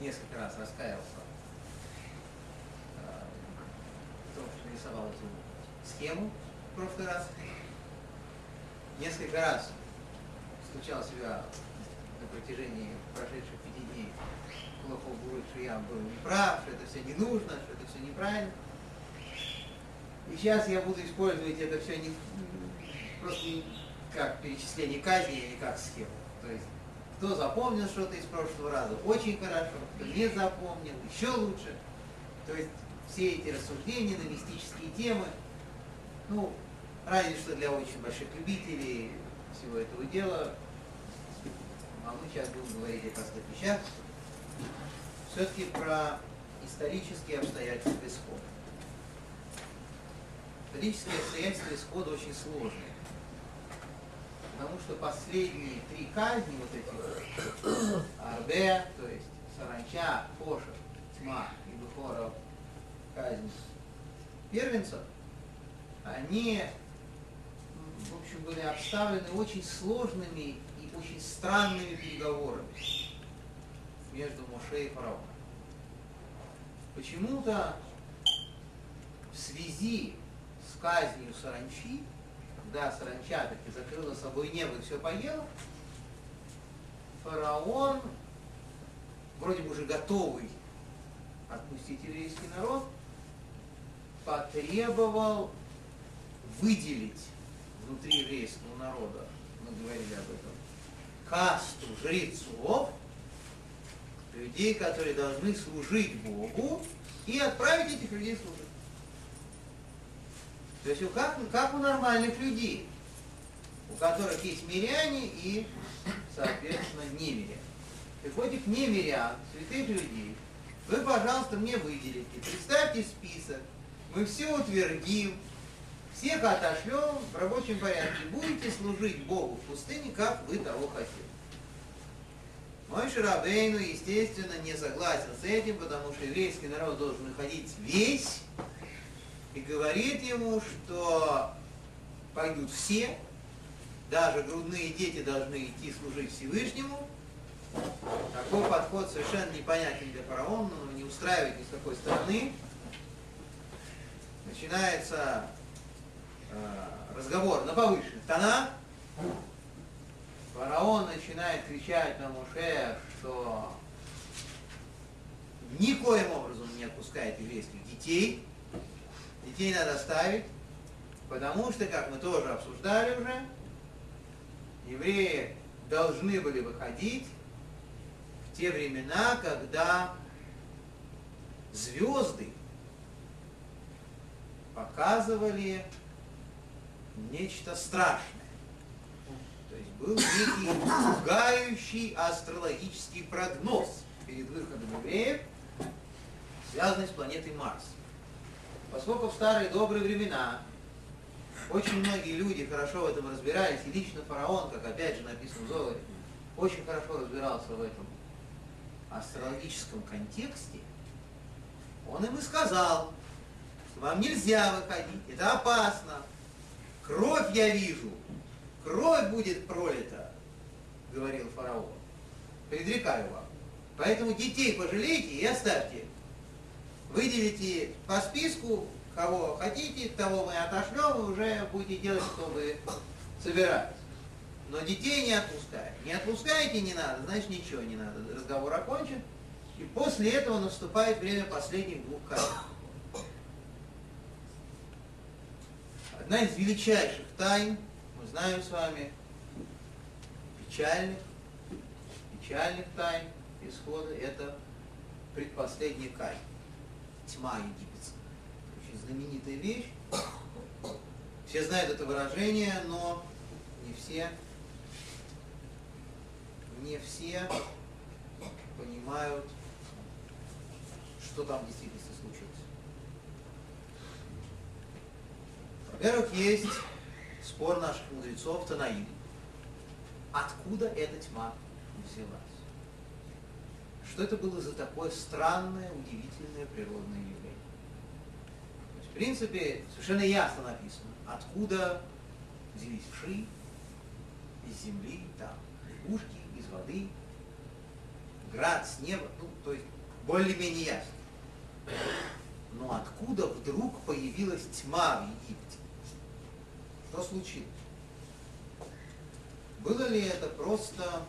несколько раз раскаялся в том, что рисовал эту схему в прошлый раз. Несколько раз стучал себя на протяжении прошедших пяти дней плохо будет, что я был неправ, что это все не нужно, что это все неправильно. И сейчас я буду использовать это все не, просто не как перечисление казни, а как схему. То есть, кто запомнил что-то из прошлого раза, очень хорошо, кто не запомнил, еще лучше. То есть, все эти рассуждения на мистические темы, ну, разве что для очень больших любителей всего этого дела, а мы сейчас будем говорить о простых вещах, все-таки про исторические обстоятельства исхода. Исторические обстоятельства исхода очень сложные. Потому что последние три казни, вот эти Арбе, то есть Саранча, Коша, Тьма и Бухора, казнь первенцев, они, в общем, были обставлены очень сложными и очень странными переговорами между Моше и фараоном. Почему-то в связи с казнью саранчи, когда саранча таки закрыла собой небо и все поела, фараон, вроде бы уже готовый отпустить еврейский народ, потребовал выделить внутри еврейского народа, мы говорили об этом, касту жрецов, людей, которые должны служить Богу, и отправить этих людей служить. То есть как, как у нормальных людей, у которых есть миряне и, соответственно, немиряне. Этих немирян, святых людей, вы, пожалуйста, мне выделите. Представьте список, мы все утвердим, всех отошлем в рабочем порядке. Будете служить Богу в пустыне, как вы того хотите. Мой Шарабейну, естественно, не согласен с этим, потому что еврейский народ должен выходить весь и говорит ему, что пойдут все, даже грудные дети должны идти служить Всевышнему. Такой подход совершенно непонятен для фараона, но не устраивает ни с какой стороны. Начинается э, разговор на повышенных тонах. Фараон начинает кричать на Муше, что никоим образом не отпускает еврейских детей. Детей надо оставить, потому что, как мы тоже обсуждали уже, евреи должны были выходить в те времена, когда звезды показывали нечто страшное. То есть был некий пугающий астрологический прогноз перед выходом евреев, связанный с планетой Марс. Поскольку в старые добрые времена очень многие люди хорошо в этом разбирались, и лично фараон, как опять же написано в Золоте, очень хорошо разбирался в этом астрологическом контексте, он им и сказал, что вам нельзя выходить, это опасно, кровь я вижу, кровь будет пролита, говорил фараон. Предрекаю вам. Поэтому детей пожалейте и оставьте. Выделите по списку, кого хотите, того мы отошлем, уже будете делать, что вы собирались. Но детей не отпускайте. Не отпускаете, не надо, значит ничего не надо. Разговор окончен. И после этого наступает время последних двух казней. Одна из величайших тайн мы знаем с вами печальных, печальных тайн исхода, это предпоследний кай, тьма египетская. Очень знаменитая вещь. Все знают это выражение, но не все, не все понимают, что там в действительности случилось. Во-первых, есть спор наших мудрецов Танаим. Откуда эта тьма взялась? Что это было за такое странное, удивительное природное явление? То есть, в принципе, совершенно ясно написано, откуда взялись вши из земли, там, лягушки из воды, град с неба, ну, то есть более-менее ясно. Но откуда вдруг появилась тьма в Египте? Что случилось? Было ли это просто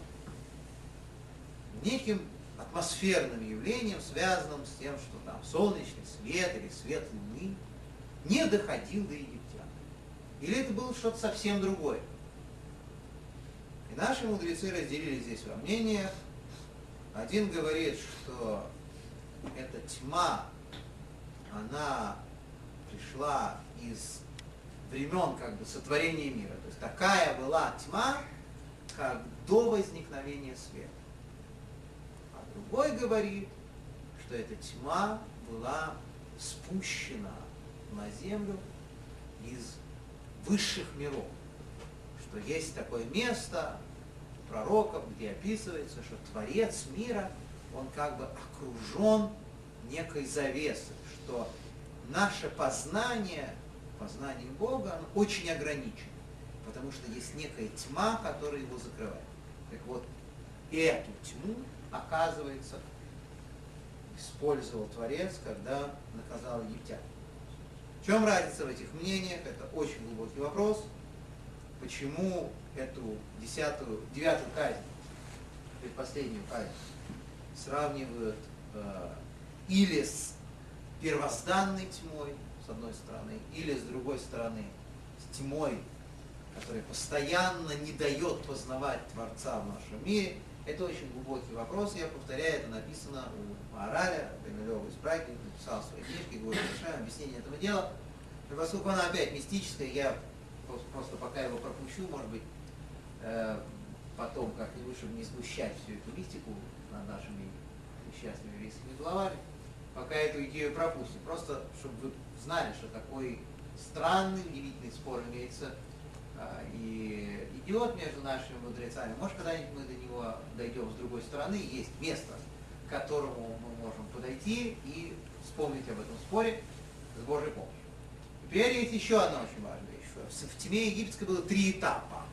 неким атмосферным явлением, связанным с тем, что там солнечный свет или свет Луны не доходил до египтян? Или это было что-то совсем другое? И наши мудрецы разделили здесь во мнениях. Один говорит, что эта тьма, она пришла из времен как бы сотворения мира. То есть такая была тьма, как до возникновения света. Другой говорит, что эта тьма была спущена на землю из высших миров. Что есть такое место пророков, где описывается, что Творец мира, он как бы окружен некой завесой, что наше познание, познание Бога, оно очень ограничено потому что есть некая тьма, которая его закрывает. Так вот, эту тьму, оказывается, использовал Творец, когда наказал египтян. В чем разница в этих мнениях? Это очень глубокий вопрос. Почему эту десятую, девятую казнь, предпоследнюю казнь, сравнивают э, или с первозданной тьмой, с одной стороны, или с другой стороны, с тьмой, который постоянно не дает познавать Творца в нашем мире, это очень глубокий вопрос. Я повторяю, это написано у Мораля, Бенелева из Праги, написал свои книжки, говорит большое объяснение этого дела. Но поскольку оно опять мистическое, я просто пока его пропущу, может быть, э, потом как-нибудь, чтобы не смущать всю эту мистику над нашими несчастными еврейскими головами, пока эту идею пропустим. Просто, чтобы вы знали, что такой странный, удивительный спор имеется и идет между нашими мудрецами. Может, когда-нибудь мы до него дойдем с другой стороны, есть место, к которому мы можем подойти и вспомнить об этом споре с Божьей помощью. Теперь есть еще одна очень важная вещь. В тьме египетской было три этапа.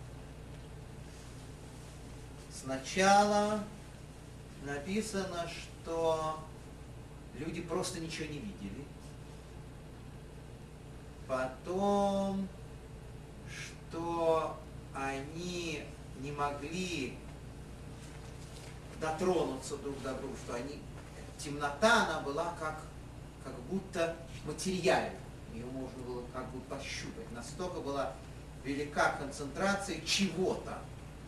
Сначала написано, что люди просто ничего не видели. Потом что они не могли дотронуться друг до друга, что они, темнота, она была как, как будто материальна. Ее можно было как бы пощупать. Настолько была велика концентрация чего-то,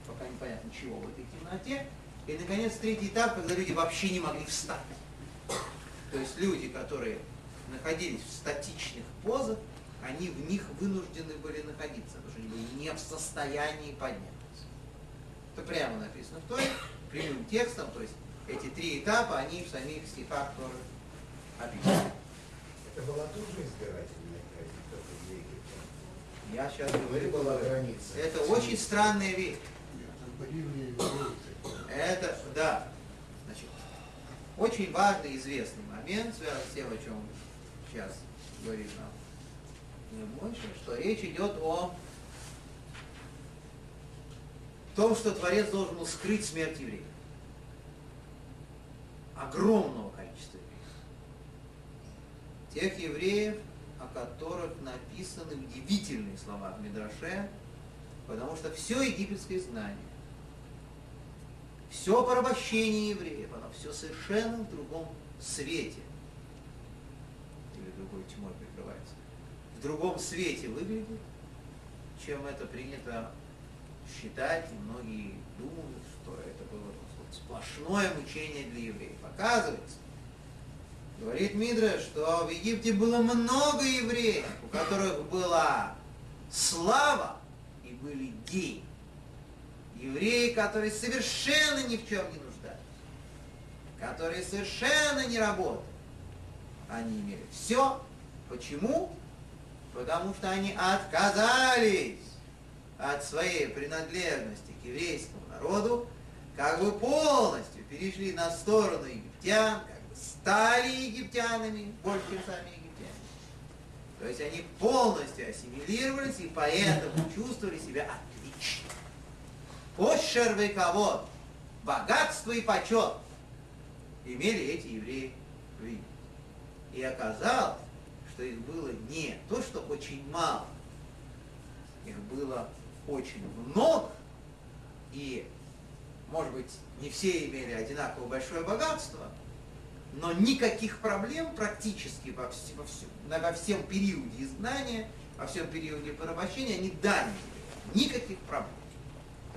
пока непонятно чего в этой темноте. И, наконец, третий этап, когда люди вообще не могли встать. То есть люди, которые находились в статичных позах, они в них вынуждены были находиться, были не в состоянии подняться. Это прямо написано в Торе, прямым текстом, то есть эти три этапа, они в самих стихах тоже описаны. Это была тоже избирательная казнь, Я сейчас говорю, была граница. это очень странная вещь. Это, да. Значит, очень важный, известный момент, связан с тем, о чем сейчас говорит нам больше, что речь идет о том, что Творец должен был скрыть смерть евреев. Огромного количества евреев. Тех евреев, о которых написаны удивительные слова в Мидраше, потому что все египетское знание, все порабощение евреев, оно все совершенно в другом свете или другой тьмой прикрывается в другом свете выглядит, чем это принято считать, и многие думают, что это было сплошное мучение для евреев. Оказывается, говорит Мидра, что в Египте было много евреев, у которых была слава и были деньги. Евреи, которые совершенно ни в чем не нуждались, которые совершенно не работали. Они имели все. Почему? потому что они отказались от своей принадлежности к еврейскому народу, как бы полностью перешли на сторону египтян, как бы стали египтянами, больше, чем сами египтяне. То есть они полностью ассимилировались и поэтому чувствовали себя отлично. Ошер кого богатство и почет, имели эти евреи в виду. И оказалось, что их было не то, что очень мало, их было очень много, и, может быть, не все имели одинаково большое богатство, но никаких проблем практически во, вс- во, всем, во всем периоде изгнания, во всем периоде порабощения они дали Никаких проблем.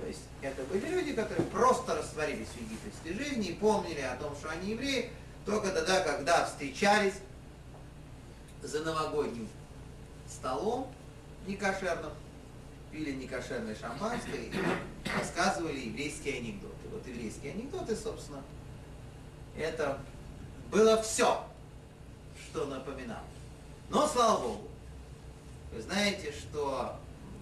То есть это были люди, которые просто растворились в египетской жизни и помнили о том, что они евреи, только тогда, когда встречались за новогодним столом некошерным, пили некошерное шампанское и рассказывали еврейские анекдоты. Вот еврейские анекдоты, собственно, это было все, что напоминал. Но, слава Богу, вы знаете, что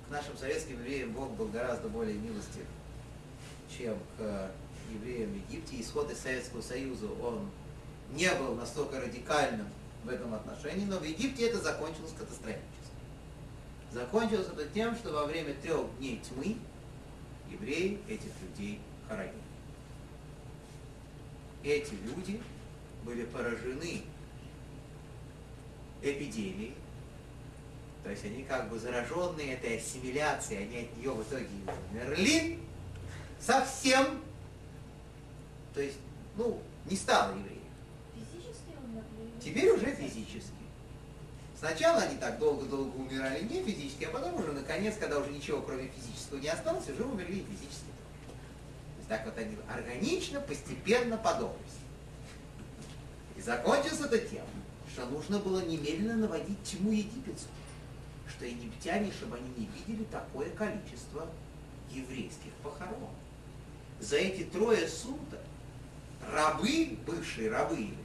к нашим советским евреям Бог был гораздо более милостив, чем к евреям в Египте. Исход из Советского Союза, он не был настолько радикальным в этом отношении, но в Египте это закончилось катастрофически. Закончилось это тем, что во время трех дней тьмы евреи этих людей хоронили. Эти люди были поражены эпидемией, то есть они как бы зараженные этой ассимиляцией, они от нее в итоге умерли совсем, то есть, ну, не стало евреев. Физически умерли? Теперь уже физически. Сначала они так долго-долго умирали не физически, а потом уже, наконец, когда уже ничего кроме физического не осталось, уже умерли и физически. То есть так вот они органично, постепенно подохлись. И закончилось это тем, что нужно было немедленно наводить тьму египетскую, что египтяне, чтобы они не видели такое количество еврейских похорон. За эти трое суток рабы, бывшие рабы евреи,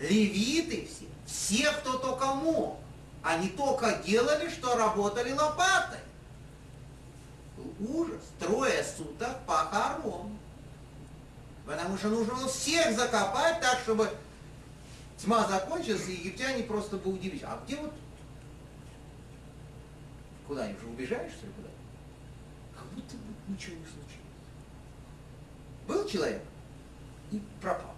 левиты все, все, кто только мог, они только делали, что работали лопатой. Ужас. Трое суток похорон. Потому что нужно было всех закопать так, чтобы тьма закончилась, и египтяне просто бы удивились. А где вот? Куда они уже убежали, что ли, куда? Как будто бы ничего не случилось. Был человек и пропал.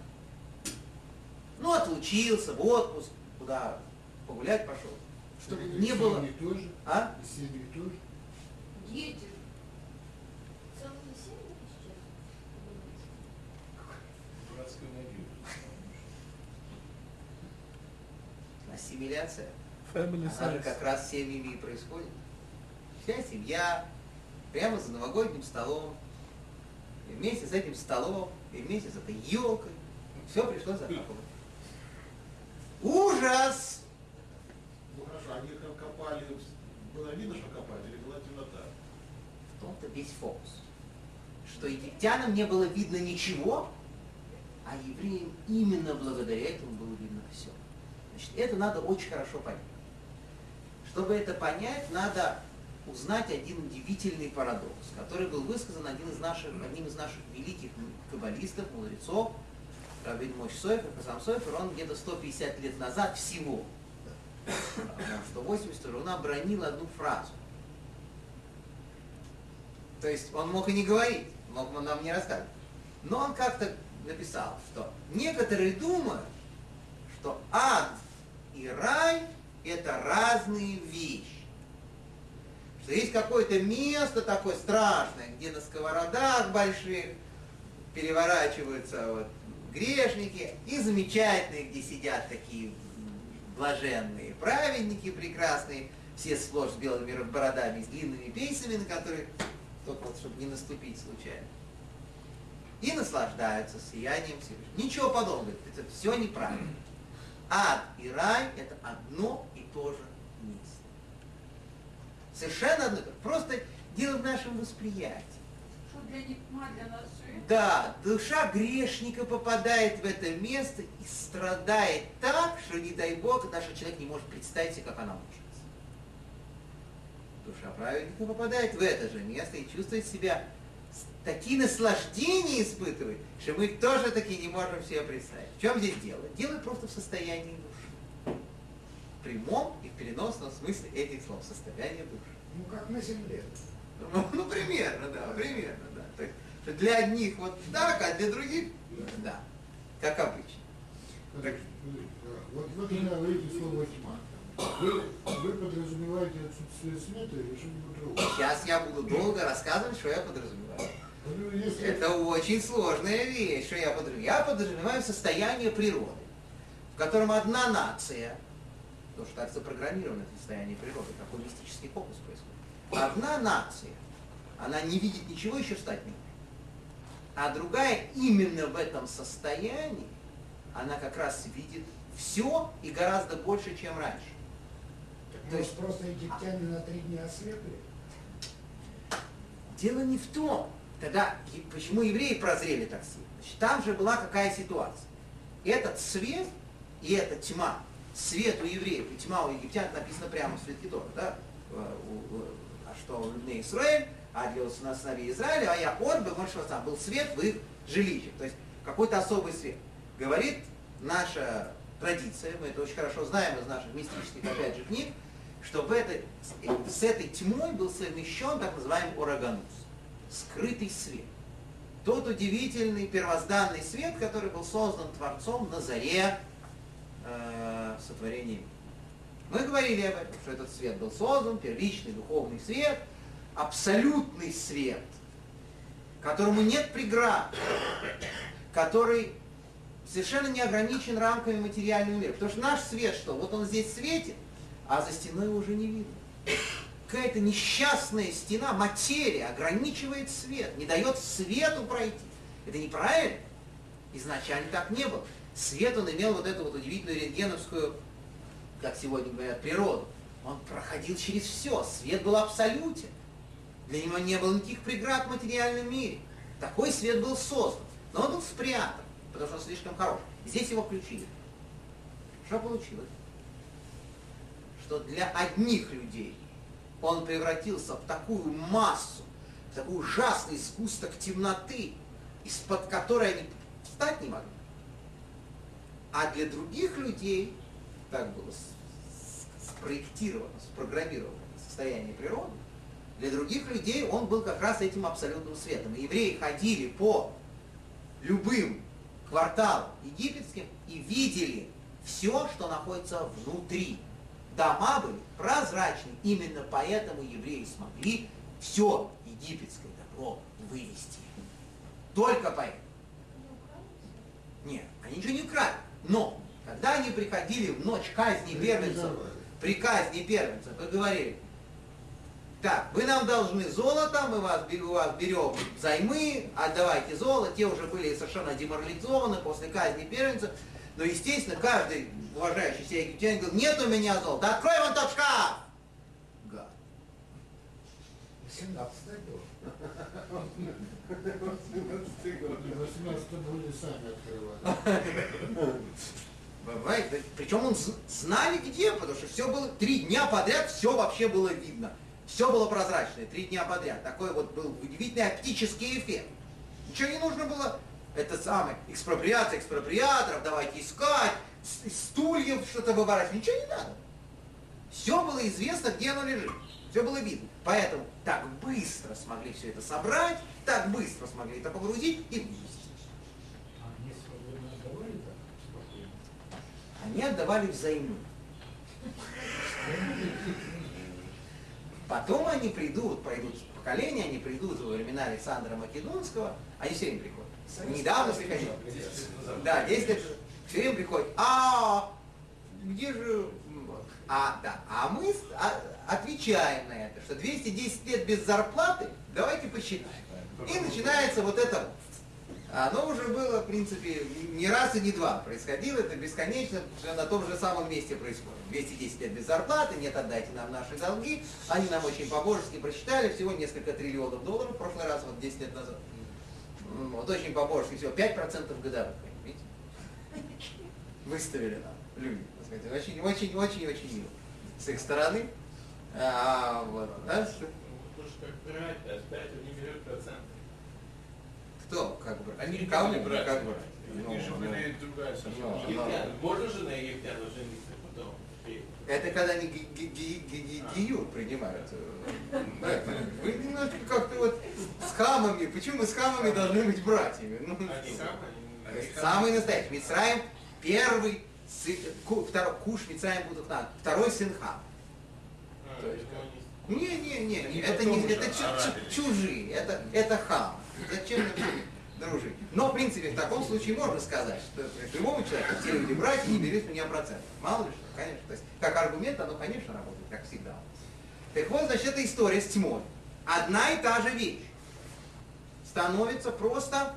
Ну, отлучился в отпуск, куда погулять пошел. Чтобы не было... тоже. А? И семьи тоже. Могила. Ассимиляция. Family Она же как раз с семьями и происходит. Вся семья прямо за новогодним столом, и вместе с этим столом, и вместе с этой елкой, все пришлось закапывать. Ужас! Ну хорошо, они копали, было видно, что копали, или была темнота? В том-то весь фокус. Что египтянам не было видно ничего, а евреям именно благодаря этому было видно все. Значит, это надо очень хорошо понять. Чтобы это понять, надо узнать один удивительный парадокс, который был высказан один из наших, одним из наших великих каббалистов, мудрецов, Равин Мойш Сойфер, Хасам Сойфер, он где-то 150 лет назад всего, потому что 80 он обронил одну фразу. То есть он мог и не говорить, мог бы нам не рассказывать. Но он как-то написал, что некоторые думают, что ад и рай это разные вещи. Что есть какое-то место такое страшное, где на сковородах больших переворачиваются вот грешники, и замечательные, где сидят такие блаженные праведники прекрасные, все сплошь с белыми бородами, с длинными пейсами, на которые только вот, чтобы не наступить случайно. И наслаждаются сиянием Всевышнего. Ничего подобного, это все неправильно. Ад и рай – это одно и то же место. Совершенно одно. Просто дело в нашем восприятии. Что для них для нас. Да, душа грешника попадает в это место и страдает так, что, не дай Бог, даже человек не может представить себе, как она мучается. Душа праведника попадает в это же место и чувствует себя, такие наслаждения испытывает, что мы тоже таки не можем себе представить. В чем здесь дело? Дело просто в состоянии души. В прямом и в переносном смысле этих слов. Состояние души. Ну, как на земле. Ну, ну, примерно, да, примерно, да. То есть, для одних вот так, а для других да. как обычно. Да. Вот вы когда говорите слово тьма, вы, вы подразумеваете отсутствие света или что-нибудь другое? Сейчас я буду долго рассказывать, что я подразумеваю. Ну, если- Это очень сложная вещь, что я подразумеваю. Я подразумеваю состояние природы, в котором одна нация, потому что так запрограммировано это состояние природы, такой мистический фокус происходит. Одна нация, она не видит ничего, еще стать не может. А другая именно в этом состоянии, она как раз видит все и гораздо больше, чем раньше. Так, То есть- просто египтяне на три дня ослепли? Дело не в том, тогда почему евреи прозрели так сильно. Значит, там же была какая ситуация. Этот свет и эта тьма, свет у евреев и тьма у египтян написано прямо в свитке Тора, да? Э, у- А что у людей Израиль, а на сыновей Израиля, а я от бы, вот что там был свет в их жилищах. То есть какой-то особый свет. Говорит наша традиция, мы это очень хорошо знаем из наших мистических, опять же, книг, что в этой, с этой тьмой был совмещен так называемый ураганус, скрытый свет. Тот удивительный первозданный свет, который был создан Творцом на заре э, сотворения. Мы говорили об этом, что этот свет был создан, первичный духовный свет, абсолютный свет, которому нет преград, который совершенно не ограничен рамками материального мира. Потому что наш свет что? Вот он здесь светит, а за стеной его уже не видно. Какая-то несчастная стена, материя ограничивает свет, не дает свету пройти. Это неправильно. Изначально так не было. Свет он имел вот эту вот удивительную рентгеновскую, как сегодня говорят, природу. Он проходил через все. Свет был абсолютен. Для него не было никаких преград в материальном мире. Такой свет был создан. Но он был спрятан, потому что он слишком хорош. Здесь его включили. Что получилось? Что для одних людей он превратился в такую массу, в такой ужасный сгусток темноты, из-под которой они встать не могли. А для других людей, так было спроектировано, спрограммировано состояние природы, для других людей он был как раз этим абсолютным светом. И евреи ходили по любым кварталам египетским и видели все, что находится внутри. Дома были прозрачны, именно поэтому евреи смогли все египетское добро вывести. Только поэтому. Нет, они ничего не украли. Но, когда они приходили в ночь казни первенцев, при казни первенцев, и говорили, так, вы нам должны золото, мы вас, у вас берем займы, отдавайте золото. Те уже были совершенно деморализованы после казни первенцев. Но, естественно, каждый уважающий себя египтянин говорил, нет у меня золота, открой вон тот шкаф! Гад. 17 год. В 18 году сами открывали. Понимаете? Причем он знали где, потому что все было три дня подряд, все вообще было видно. Все было прозрачное, три дня подряд. Такой вот был удивительный оптический эффект. Ничего не нужно было. Это самое, экспроприация экспроприаторов, давайте искать, стульев что-то выворачивать. Ничего не надо. Все было известно, где оно лежит. Все было видно. Поэтому так быстро смогли все это собрать, так быстро смогли это погрузить и вывести. А они отдавали так? Спокойно. Они отдавали взаймы. Потом они придут, пройдут поколения, они придут во времена Александра Македонского, они все время приходят. Недавно приходили. Да, 10 лет все время приходят. А где же... А, да, а мы а- отвечаем на это, что 210 лет без зарплаты, давайте посчитаем. И начинается вот это вот. Оно уже было, в принципе, не раз и не два происходило, это бесконечно, всё на том же самом месте происходит. 210 лет без зарплаты, нет, отдайте нам наши долги. Они нам очень по-божески просчитали, всего несколько триллионов долларов в прошлый раз, вот 10 лет назад. Вот очень по-божески, всего 5% годовых, видите? Выставили нам люди, так сказать, очень, очень, очень, очень мило. С их стороны. А, вот, да, Потому что как брать, а опять они берут процент. Кто, как бы, Они кому, брать. как бы, ну, же ну, были другая совсем. ну, Египтян. Можно же на египтян жениться потом? Это когда они ги- ги- ги- ги- ги- гиюр принимают. Да, Вы немножко как-то вот с хамами. Почему мы с хамами должны быть братьями? Ну, есть самый настоящий. Мицраим первый, сы- ку- второй, Куш Мицраим будут на второй сын Хам. А, Не, не, не, это не, это чужие, это, это хам. Зачем нам дружить? Но, в принципе, в таком случае можно сказать, что любому человеку все люди братья не берут меня процент. Мало ли что, конечно. То есть, как аргумент, оно, конечно, работает, как всегда. Так вот, значит, эта история с тьмой. Одна и та же вещь становится просто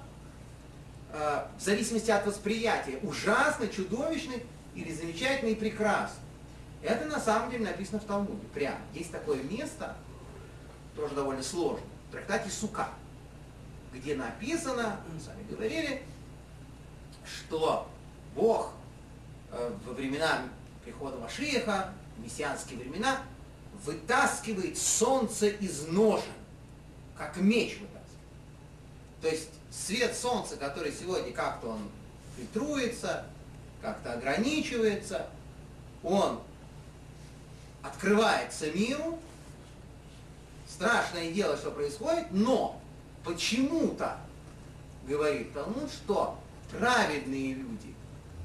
э, в зависимости от восприятия ужасно, чудовищной или замечательной и прекрасной. Это на самом деле написано в Талмуде. Прямо. Есть такое место, тоже довольно сложно, в трактате Сука, где написано, мы сами говорили, что Бог э, во времена прихода Машиеха, мессианские времена, вытаскивает солнце из ножен, как меч вытаскивает. То есть свет солнца, который сегодня как-то он фильтруется, как-то ограничивается, он открывается миру, страшное дело, что происходит, но почему-то, говорит Талмуд, что праведные люди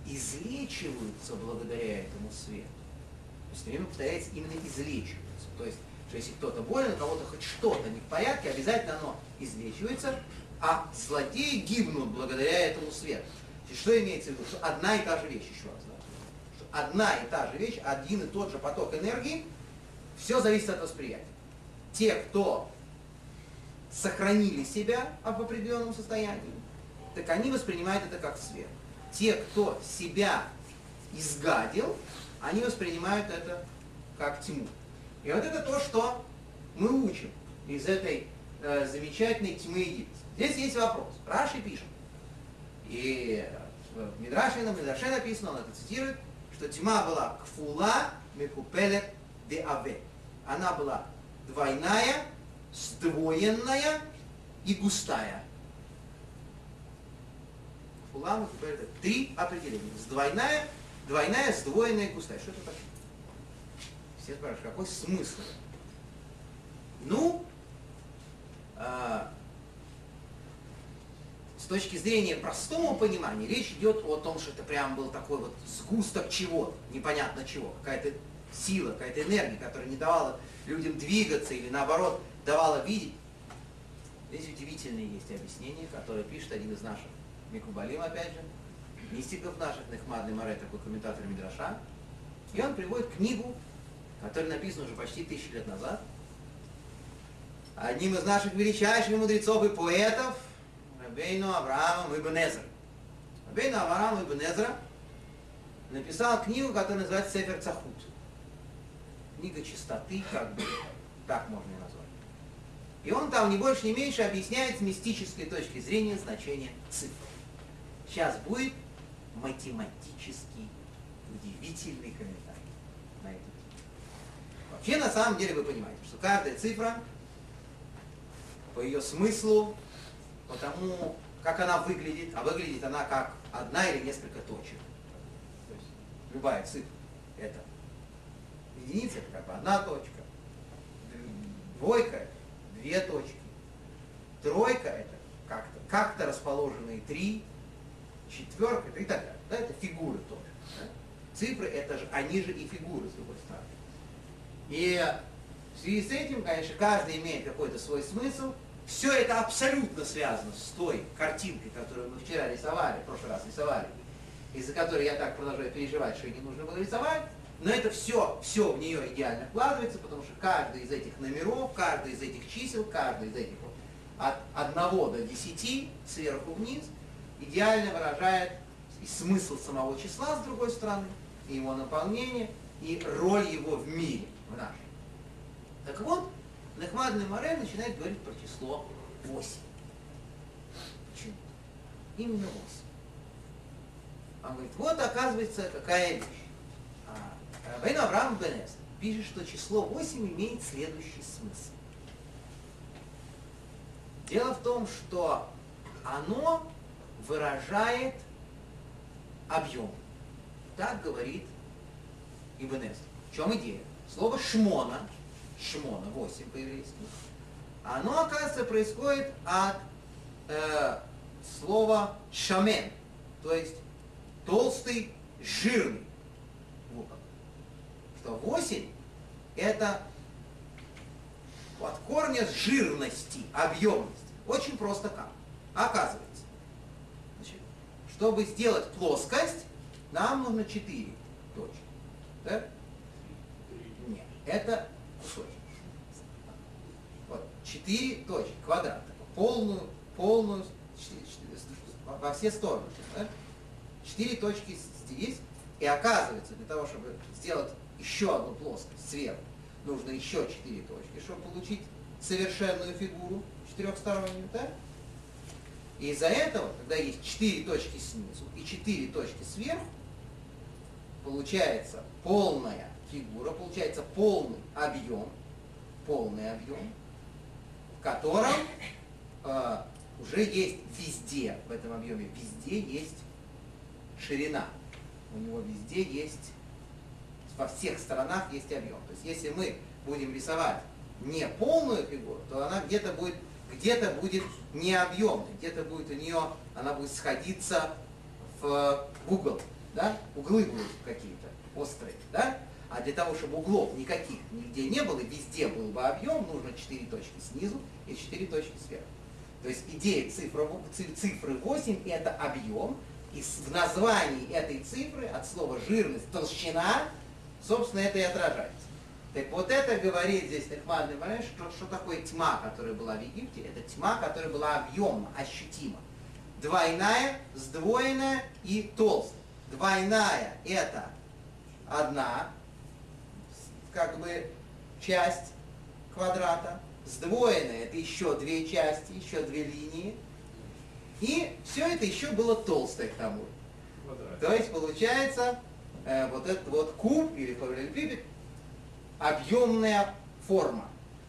излечиваются благодаря этому свету. То есть время повторяется именно излечиваются. То есть, что если кто-то болен, у кого-то хоть что-то не в порядке, обязательно оно излечивается, а злодеи гибнут благодаря этому свету. Есть, что имеется в виду? Что одна и та же вещь, еще раз. Да? Что одна и та же вещь, один и тот же поток энергии, все зависит от восприятия. Те, кто сохранили себя в определенном состоянии, так они воспринимают это как свет. Те, кто себя изгадил, они воспринимают это как тьму. И вот это то, что мы учим из этой э, замечательной тьмы Египта. Здесь есть вопрос. Раши пишет. И в Мидраше, на Мидраше написано, он это цитирует, что тьма была кфула мекупелет де аве. Она была двойная, сдвоенная и густая. Мекупелет де- Три определения. Сдвойная, двойная, сдвоенная и густая. Что это такое? Все спрашивают, какой смысл? Ну, а, с точки зрения простого понимания, речь идет о том, что это прям был такой вот сгусток чего, непонятно чего, какая-то сила, какая-то энергия, которая не давала людям двигаться или наоборот давала видеть. Здесь удивительные есть объяснения, которые пишет один из наших Микубалим, опять же, мистиков наших, Нехмадный Море, такой комментатор Мидраша. И он приводит книгу, которая написана уже почти тысячу лет назад, одним из наших величайших мудрецов и поэтов, Рабейну Авраамом Ибн Эзра. Рабейну Авраам Ибн Эзра написал книгу, которая называется Сефер Цахут. Книга чистоты, как бы, так можно ее назвать. И он там не больше, не меньше объясняет с мистической точки зрения значение цифр. Сейчас будет математический, удивительный комментарий на эту тему. Вообще, на самом деле, вы понимаете, что каждая цифра по ее смыслу, по тому, как она выглядит, а выглядит она как одна или несколько точек. То есть любая цифра это единица, это как бы одна точка, двойка две точки, тройка это как-то как расположенные три, четверка и так далее. Да, это фигуры тоже. да. Цифры это же, они же и фигуры с другой стороны. И в связи с этим, конечно, каждый имеет какой-то свой смысл. Все это абсолютно связано с той картинкой, которую мы вчера рисовали, в прошлый раз рисовали, из-за которой я так продолжаю переживать, что ее не нужно было рисовать. Но это все, все в нее идеально вкладывается, потому что каждый из этих номеров, каждый из этих чисел, каждый из этих от 1 до 10 сверху вниз идеально выражает и смысл самого числа, с другой стороны, и его наполнение, и роль его в мире, в нашем. Так вот, Нахмадный Море начинает говорить про число 8. Почему? Именно 8. Он говорит, вот оказывается какая вещь. Рабейну Авраам Бенес пишет, что число 8 имеет следующий смысл. Дело в том, что оно выражает объем. Так говорит Ибн Эзра. В чем идея? Слово шмона, шмона, 8 по-еврейски, оно, оказывается, происходит от э, слова шамен. то есть толстый, жирный. Что 8 это от корня жирности, объемности. Очень просто как. Оказывается, значит, чтобы сделать плоскость, нам нужно 4 точки. Да? Нет, это кусочек. Вот, 4 точки, квадрат. Полную, полную, 4, 4, во все стороны. Да? 4 точки здесь. И оказывается, для того, чтобы сделать еще одну плоскость сверху, нужно еще 4 точки, чтобы получить совершенную фигуру четырехстороннюю, да? И из-за этого, когда есть 4 точки снизу и 4 точки сверху, получается полная фигура, получается полный объем, полный объем, в котором э, уже есть везде, в этом объеме, везде есть ширина. У него везде есть, во всех сторонах есть объем. То есть если мы будем рисовать не полную фигуру, то она где-то будет где-то будет необъемной, где-то будет у нее, она будет сходиться в угол, да? углы будут какие-то острые, да? а для того, чтобы углов никаких нигде не было, везде был бы объем, нужно 4 точки снизу и 4 точки сверху. То есть идея цифры, цифры 8 это объем, и в названии этой цифры от слова жирность, толщина, собственно, это и отражается. Так вот это говорит здесь Нехмадный Бареш, что, что такое тьма, которая была в Египте, это тьма, которая была объемна, ощутима. Двойная, сдвоенная и толстая. Двойная это одна, как бы, часть квадрата. Сдвоенная это еще две части, еще две линии. И все это еще было толстое к тому. То есть получается э, вот этот вот куб или параллелепипед объемная форма.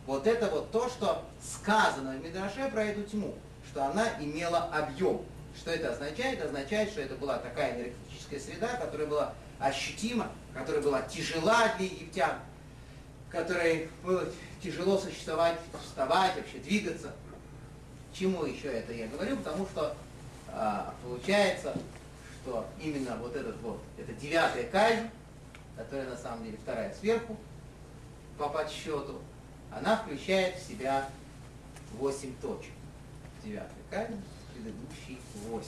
Вот это вот то, что сказано в Мидраше про эту тьму, что она имела объем. Что это означает? Означает, что это была такая энергетическая среда, которая была ощутима, которая была тяжела для египтян, которой было тяжело существовать, вставать, вообще двигаться. Чему еще это я говорю? Потому что а, получается, что именно вот этот вот, это девятая казнь, которая на самом деле вторая сверху, по подсчету, она включает в себя 8 точек. Девятый камень, предыдущий 8.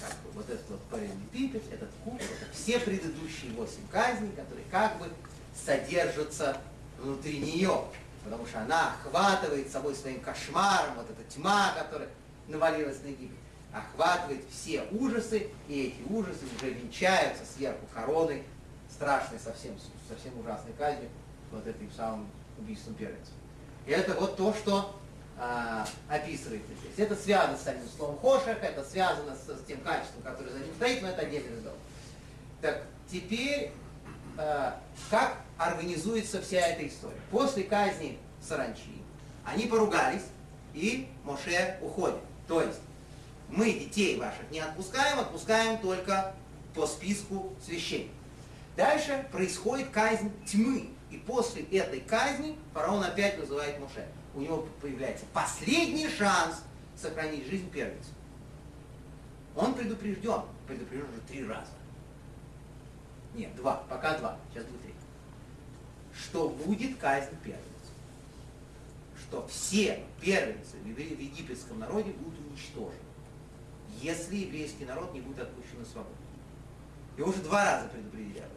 Как бы вот этот вот параллелепипед, этот куб, это все предыдущие 8 казней, которые как бы содержатся внутри нее. Потому что она охватывает собой своим кошмаром, вот эта тьма, которая навалилась на Египет, охватывает все ужасы, и эти ужасы уже венчаются сверху короной, страшной, совсем, совсем ужасной казнью, вот этим самым убийством первенцев. И это вот то, что а, описывается здесь. Это связано с самим словом Хошек, это связано с, с тем качеством, которое за ним стоит, но это отдельный разговор. Так, теперь, а, как организуется вся эта история? После казни Саранчи они поругались, и Моше уходит. То есть, мы детей ваших не отпускаем, отпускаем только по списку священников. Дальше происходит казнь тьмы. И после этой казни фараон опять вызывает Муше. У него появляется последний шанс сохранить жизнь первенца. Он предупрежден, предупрежден уже три раза. Нет, два, пока два, сейчас будет три. Что будет казнь первенца. Что все первенцы в египетском народе будут уничтожены, если еврейский народ не будет отпущен на свободу. Его уже два раза предупредили об этом.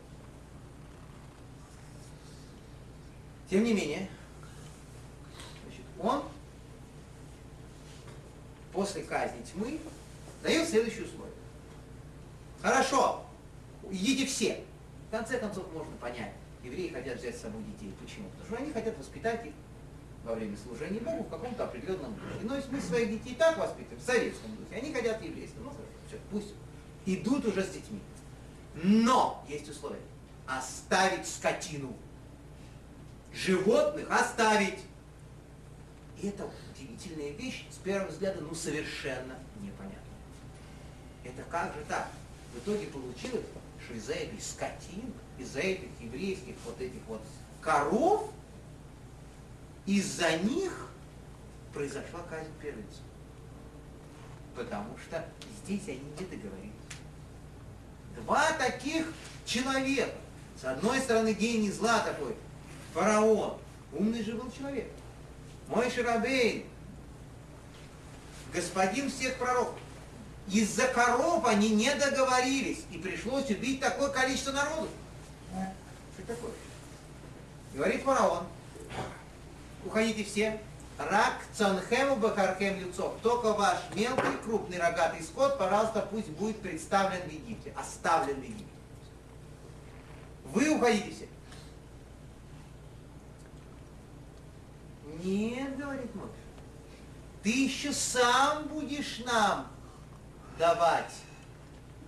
Тем не менее, значит, он после казни тьмы дает следующие условия. Хорошо, идите все. В конце концов можно понять, евреи хотят взять с собой детей. Почему? Потому что они хотят воспитать их во время служения Богу в каком-то определенном духе. Но если мы своих детей так воспитываем, в советском духе, они хотят еврейском. Ну хорошо, все, пусть идут уже с детьми. Но есть условия. Оставить скотину животных оставить. И это удивительная вещь, с первого взгляда, ну совершенно непонятно. Это как же так? В итоге получилось, что из-за этой скотин, из-за этих еврейских вот этих вот коров, из-за них произошла казнь первенцев. Потому что здесь они не договорились. два таких человека. С одной стороны, гений зла такой, фараон. Умный же был человек. Мой Шарабейн, господин всех пророков. Из-за коров они не договорились, и пришлось убить такое количество народу. Что такое? Говорит фараон, уходите все, рак цанхему бакархем лицов, только ваш мелкий, крупный рогатый скот, пожалуйста, пусть будет представлен в Египте, оставлен в Египте. Вы уходите все. Нет, говорит Моше, ты еще сам будешь нам давать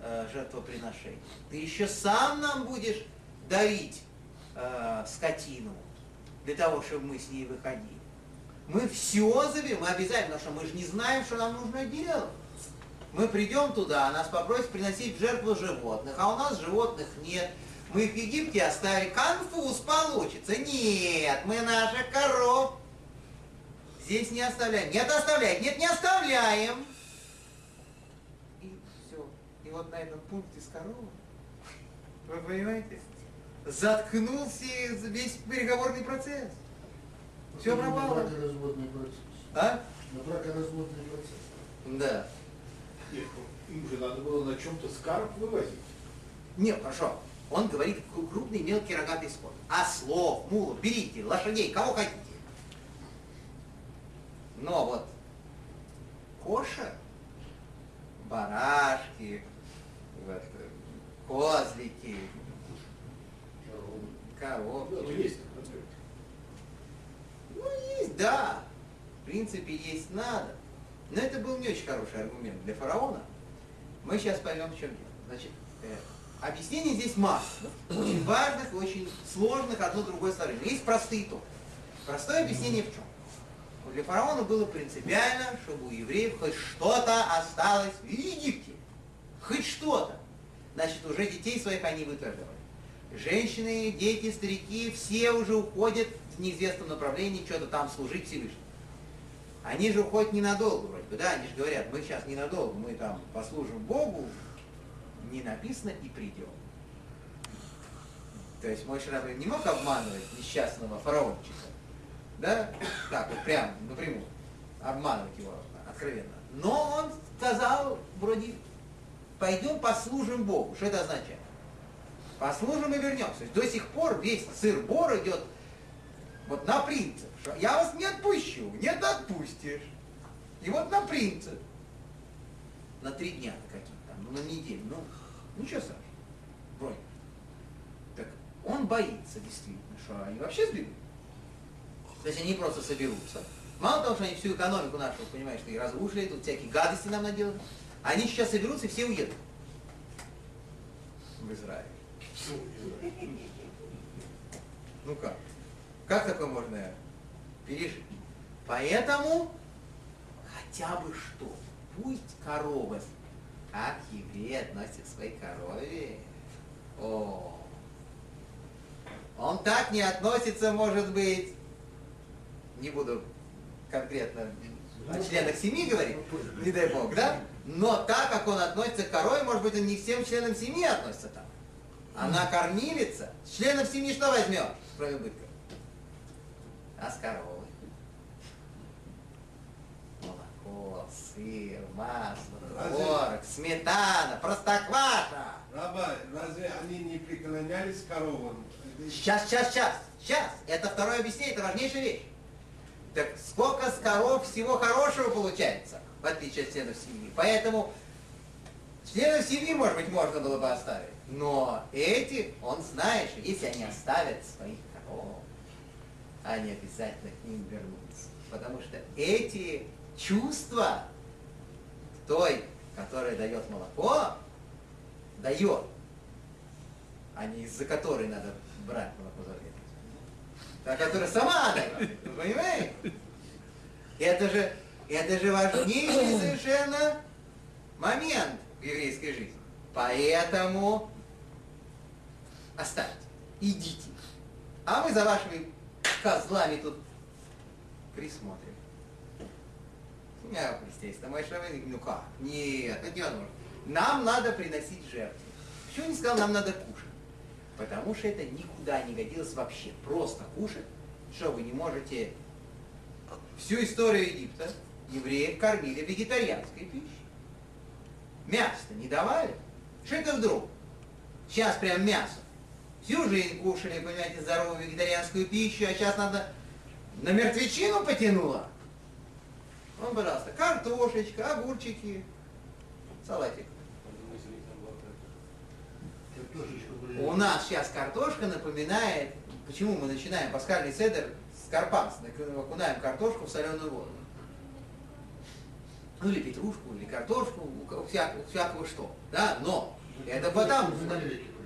э, жертвоприношение. Ты еще сам нам будешь дарить э, скотину для того, чтобы мы с ней выходили. Мы все заберем, мы обязательно, потому что мы же не знаем, что нам нужно делать. Мы придем туда, нас попросят приносить жертву животных, а у нас животных нет. Мы их в Египте оставили, конфуз получится. Нет, мы наших коров здесь не оставляем. Нет, оставляем. Нет, не оставляем. И все. И вот на этом пункте с коровой, вы понимаете, заткнулся весь переговорный процесс. Все Это пропало. Бракоразводный процесс. А? На бракоразводный процесс. Да. Нет, им же надо было на чем-то скарб вывозить. Нет, хорошо. Он говорит кру- крупный, мелкий, рогатый скот. Ослов, мулов, берите, лошадей, кого хотите. Но вот коша, барашки, вот, э, коровки. Ну, есть. Ну, есть, да. В принципе, есть надо. Но это был не очень хороший аргумент для фараона. Мы сейчас поймем, в чем дело. Значит, э, объяснений здесь масса. Очень важных очень сложных одно другой стороны. Но есть простые тоже. Простое объяснение в чем? Для фараона было принципиально, чтобы у евреев хоть что-то осталось в Египте. Хоть что-то. Значит, уже детей своих они выторговали. Женщины, дети, старики, все уже уходят в неизвестном направлении что-то там служить Всевышнему. Они же уходят ненадолго вроде бы, да, они же говорят, мы сейчас ненадолго, мы там послужим Богу, не написано и придем. То есть мой Шарабей не мог обманывать несчастного фараончика, да, так вот прям напрямую, обманывать его откровенно. Но он сказал вроде, пойдем послужим Богу. Что это означает? Послужим и вернемся. До сих пор весь сыр-бор идет вот на принцип, что я вас не отпущу, нет отпустишь. И вот на принцип. На три дня какие-то, ну на неделю, ну, ну что, Саша, вроде. Так он боится действительно, что они вообще сбегут. То есть они просто соберутся. Мало того, что они всю экономику нашу, понимаешь, и разрушили, тут всякие гадости нам наделали, они сейчас соберутся и все уедут. В Израиль. Ну как? Как такое можно пережить? Поэтому хотя бы что, пусть корова, как евреи относятся к своей корове. О, он так не относится, может быть, не буду конкретно о членах семьи говорить, не дай бог, да? Но так, как он относится к корове, может быть, он не всем членам семьи относится так. Она кормилица. Членов семьи что возьмешь, кроме убытка? А с коровой? Молоко, сыр, масло, творог, сметана, простокваша. Раба, разве они не преклонялись коровам? Сейчас, сейчас, сейчас, сейчас. Это второе объяснение, это важнейшая вещь. Так сколько с коров всего хорошего получается, в отличие от членов семьи. Поэтому членов семьи, может быть, можно было бы оставить. Но эти, он знает, что если они оставят своих коров, они обязательно к ним вернутся. Потому что эти чувства той, которая дает молоко, дает, а не из-за которой надо брать молоко за время. Та, которая сама дает. Вы понимаете? Это же, это же важнейший совершенно момент в еврейской жизни. Поэтому оставьте, идите. А мы за вашими козлами тут присмотрим. Я, естественно, мой шрам, ну как? Нет, это невозможно. Нам надо приносить жертву. В Почему не сказал, нам надо кушать? Потому что это никуда не годилось вообще. Просто кушать. Что вы не можете... Всю историю Египта евреев кормили вегетарианской пищей. Мясо не давали. Что это вдруг? Сейчас прям мясо. Всю жизнь кушали, понимаете, здоровую вегетарианскую пищу, а сейчас надо на мертвечину потянуло. Ну, пожалуйста, картошечка, огурчики, салатик. У нас сейчас картошка напоминает, почему мы начинаем пасхальный седер с карпас, окунаем картошку в соленую воду. Ну или петрушку, или картошку, у ко- у всякого, у всякого что. Да, но это. Америки привезли.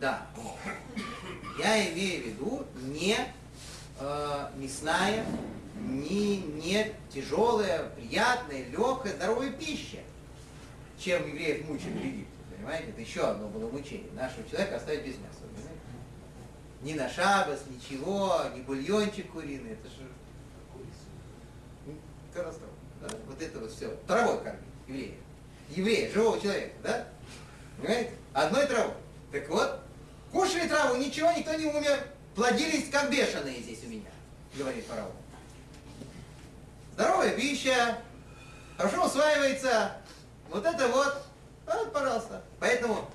Да. Я имею в виду не э, мясная, не, не тяжелая, приятная, легкая, здоровая пища, чем евреев мучили в Египте. Понимаете? Это еще одно было мучение. Нашего человека оставить без мяса. понимаете? Ни на шабас, ничего, ни бульончик куриный. Это же катастрофа. Да? Вот это вот все. Травой кормить еврея. Еврея, живого человека, да? Понимаете? Одной травой. Так вот, кушали траву, ничего, никто не умер. Плодились как бешеные здесь у меня, говорит фараон. Здоровая пища, хорошо усваивается. Вот это вот, вот, пожалуйста. Поэтому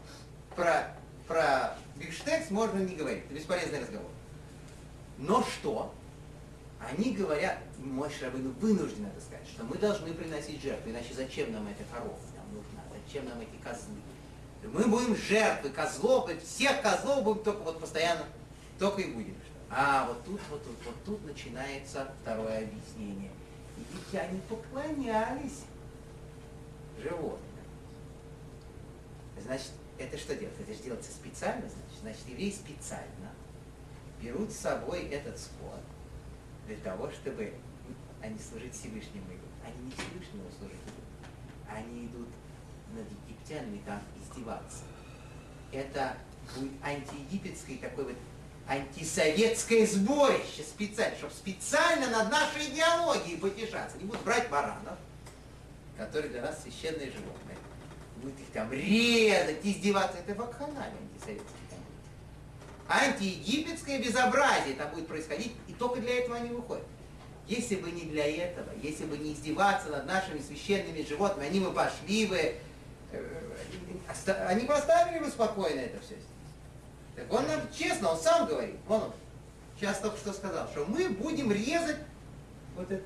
про, про бифштекс можно не говорить. Это бесполезный разговор. Но что? Они говорят, мой Шрабыну вынужден это сказать, что мы должны приносить жертвы, иначе зачем нам эта корова нам нужна, зачем нам эти козлы? Мы будем жертвы козлов, и всех козлов будем только вот постоянно, только и будем. А вот тут, вот тут, вот тут начинается второе объяснение. Египтяне поклонялись животным. Значит, это что делать? Это же делается специально, значит. Значит, евреи специально берут с собой этот скот для того, чтобы они служить Всевышнему идут. Они не Всевышнему служить идут. Они идут над египтянами там издеваться. Это будет антиегипетское такое вот антисоветское сборище специально, чтобы специально над нашей идеологией потешаться. Не будут брать баранов, которые для нас священные животные. Будут их там резать, издеваться. Это вакханалия будет. Антиегипетское безобразие там будет происходить, и только для этого они выходят. Если бы не для этого, если бы не издеваться над нашими священными животными, они бы пошли бы, они бы оставили бы спокойно это все. Так он нам честно, он сам говорит, он, сейчас только что сказал, что мы будем резать вот это.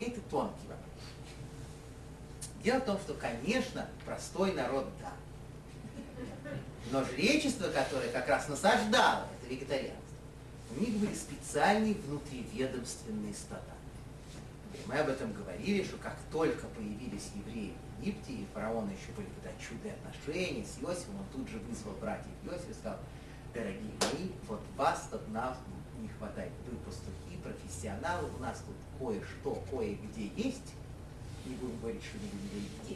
Это тонкий вопрос. Дело в том, что, конечно, простой народ да. Но жречество, которое как раз насаждало это вегетарианство, у них были специальные внутриведомственные стада. Мы об этом говорили, что как только появились евреи в Египте, и фараоны еще были тогда чудные отношения с Иосифом, он тут же вызвал братьев Иосифа и сказал, дорогие мои, вот вас тут нам не хватает. Вы пастухи, профессионалы, у нас тут кое-что, кое-где есть, не будем говорить, что не будем где.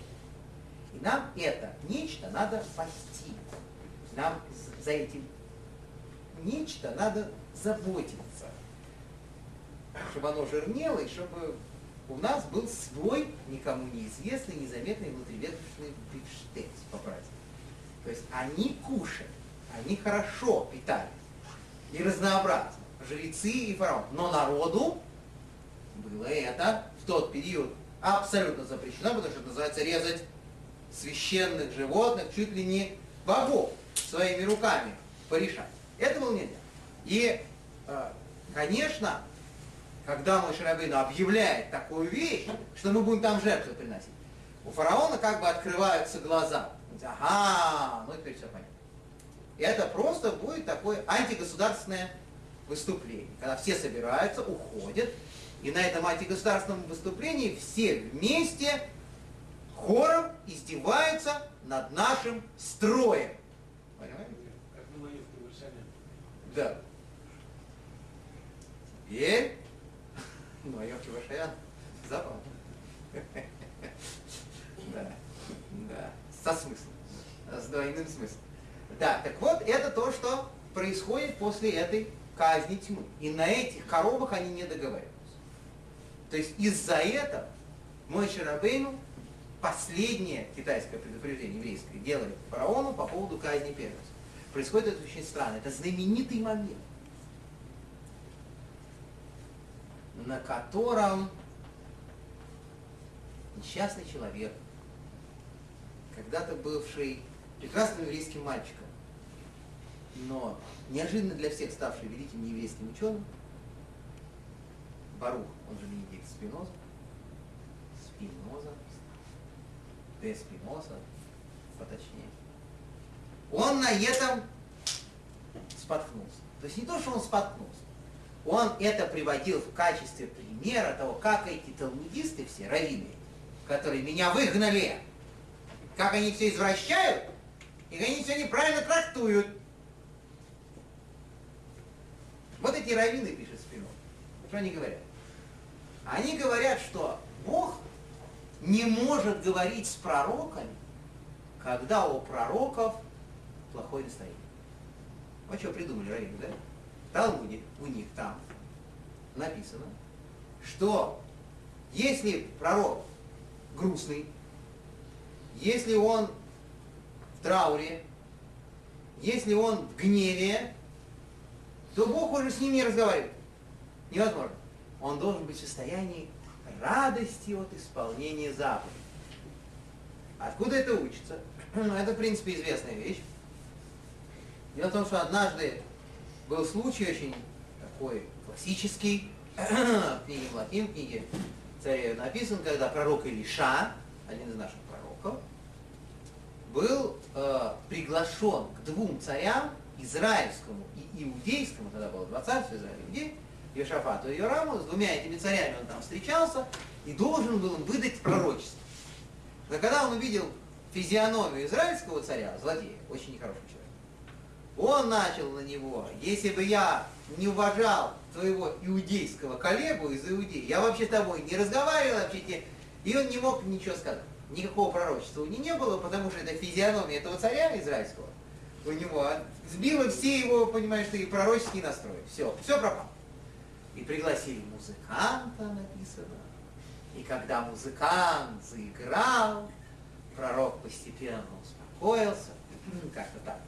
И нам это нечто надо пасти. Нам за этим нечто надо заботиться. Чтобы оно жирнело, и чтобы у нас был свой, никому неизвестный, незаметный внутриведомственный бифштекс по празднику. То есть они кушали, они хорошо питались и разнообразно, жрецы и фараон. Но народу было это в тот период абсолютно запрещено, потому что это называется резать священных животных, чуть ли не богов своими руками порешать. Это было нельзя. И, э, конечно, когда мой Шарабейну объявляет такую вещь, что мы будем там жертвы приносить, у фараона как бы открываются глаза. Ага, ну теперь все понятно. И это просто будет такое антигосударственное выступление, когда все собираются, уходят, и на этом антигосударственном выступлении все вместе хором издеваются над нашим строем. Понимаете? Как на. Да. Теперь, ну, а Йорки Вашаян, забавно. Да, да, со смыслом, с двойным смыслом. Да, так вот, это то, что происходит после этой казни тьмы. И на этих коробах они не договариваются. То есть из-за этого мой Шарабейну последнее китайское предупреждение еврейское делает фараону по поводу казни первенцев. Происходит это очень странно. Это знаменитый момент, на котором несчастный человек, когда-то бывший прекрасным еврейским мальчиком, но неожиданно для всех ставший великим еврейским ученым, Барух, он же Бенедикт Спиноза, Спиноза, Д. Спиноза, поточнее, он на этом споткнулся. То есть не то, что он споткнулся, он это приводил в качестве примера того, как эти талмудисты все, раввины, которые меня выгнали, как они все извращают, и как они все неправильно трактуют. Вот эти раввины, пишет Спинов, что они говорят? Они говорят, что Бог не может говорить с пророками, когда у пророков плохое настроение. Вот что придумали раввины, да? Талмуде у них там написано, что если пророк грустный, если он в трауре, если он в гневе, то Бог уже с ним не разговаривает. Невозможно. Он должен быть в состоянии радости от исполнения заповедей. Откуда это учится? Ну, это, в принципе, известная вещь. Дело в том, что однажды был случай очень такой классический, в книге Млахим, в книге царя написан, когда пророк Илиша, один из наших пророков, был э, приглашен к двум царям, израильскому и иудейскому, тогда было два царства, Израиль и Иудей, Иошафату и Йораму, с двумя этими царями он там встречался и должен был им выдать пророчество. Но когда он увидел физиономию израильского царя, злодея, очень нехорошего человека, он начал на него, если бы я не уважал твоего иудейского коллегу из Иудеи, я вообще с тобой не разговаривал вообще, и он не мог ничего сказать. Никакого пророчества у него не было, потому что это физиономия этого царя израильского у него сбила все его, понимаешь, и пророческие настрои. Все, все пропало. И пригласили музыканта, написано. И когда музыкант заиграл, пророк постепенно успокоился. Как-то так.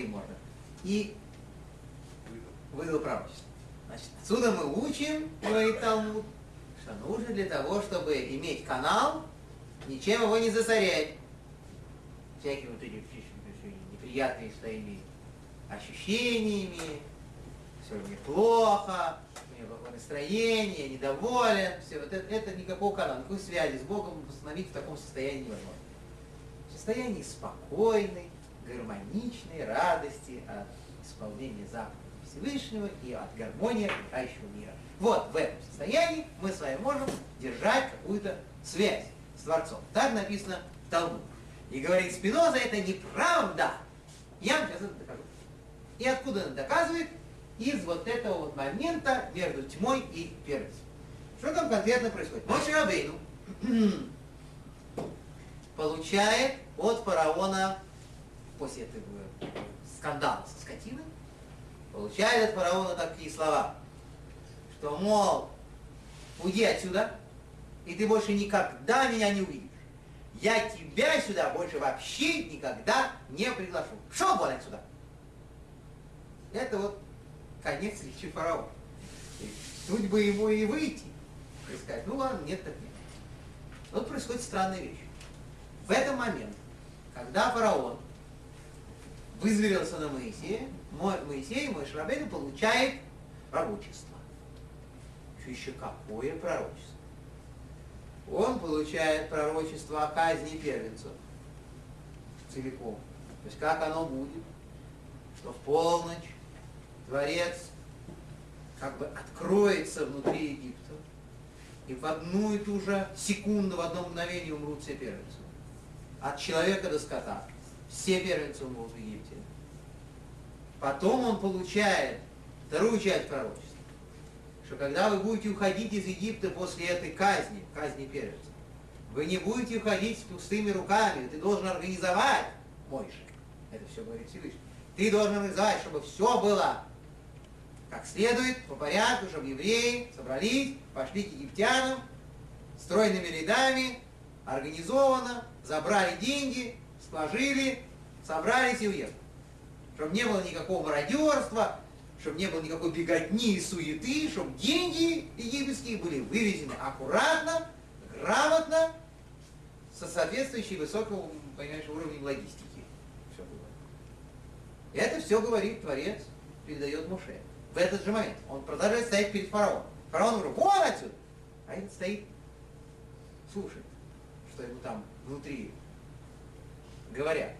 И морда. И выдал пророчество. Значит, отсюда мы учим, говорит Талмуд, что нужно для того, чтобы иметь канал, ничем его не засорять. Всякими вот этими неприятными своими ощущениями, все мне плохо, у меня плохое настроение, я недоволен, все, вот это, это никакого канала, никакой связи с Богом установить в таком состоянии невозможно. В состоянии спокойной, гармоничной радости от исполнения заповедей Всевышнего и от гармонии окружающего мира. Вот в этом состоянии мы с вами можем держать какую-то связь с Творцом. Так написано в Талмуде. И говорит Спиноза, это неправда. Я вам сейчас это докажу. И откуда он доказывает? Из вот этого вот момента между тьмой и первенцем. Что там конкретно происходит? Моше Рабейну получает от фараона после этого скандала со скотиной, получает от фараона такие слова, что, мол, уйди отсюда, и ты больше никогда меня не увидишь. Я тебя сюда больше вообще никогда не приглашу. Шел вон отсюда. Это вот конец речи фараона. Тут бы ему и выйти. И сказать, ну ладно, нет так нет. Вот происходит странная вещь. В этот момент, когда фараон вызверился на Моисея, Моисей, мой Шрабейн, получает пророчество. Еще какое пророчество? Он получает пророчество о казни первенцев целиком. То есть как оно будет, что в полночь Творец как бы откроется внутри Египта, и в одну и ту же секунду, в одно мгновение умрут все первенцы. От человека до скота. Все первенцы умрут в Египте. Потом он получает вторую часть пророчества, что когда вы будете уходить из Египта после этой казни, казни первенцев, вы не будете уходить с пустыми руками, ты должен организовать, Мойша, это все говорит Всевышний, ты должен организовать, чтобы все было как следует, по порядку, чтобы евреи собрались, пошли к египтянам, стройными рядами, организованно, забрали деньги, сложили, собрались и уехали. Чтобы не было никакого мародерства, чтобы не было никакой беготни и суеты, чтобы деньги египетские были вывезены аккуратно, грамотно, со соответствующей высокого, понимаешь, уровнем логистики. Все было. Это все говорит Творец, передает Муше. В этот же момент он продолжает стоять перед фараоном. Фараон говорит, вон отсюда! А этот стоит, слушает, что ему там внутри говорят.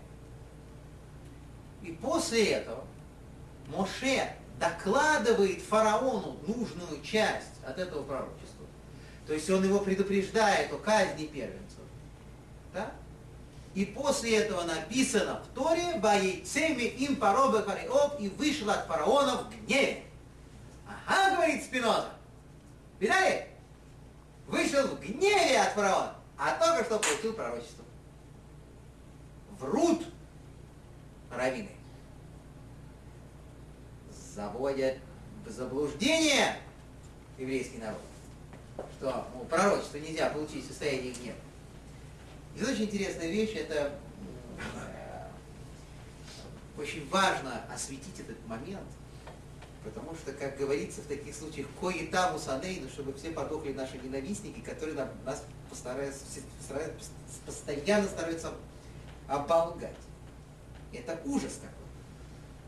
И после этого Моше докладывает фараону нужную часть от этого пророчества. То есть он его предупреждает о казни первенцев. Да? И после этого написано в Торе «Боецеми им поробы фараов» и вышел от фараона в гневе. Ага, говорит Спиноза. Видали? Вышел в гневе от фараона, а только что получил пророчество. Врут раввины. Заводят в заблуждение еврейский народ, что ну, пророчество нельзя получить в состоянии гнева. И очень интересная вещь, это э, очень важно осветить этот момент, потому что, как говорится в таких случаях, кое там усанейну, чтобы все подохли наши ненавистники, которые нам, нас постараются, постоянно стараются оболгать. Это ужас такой.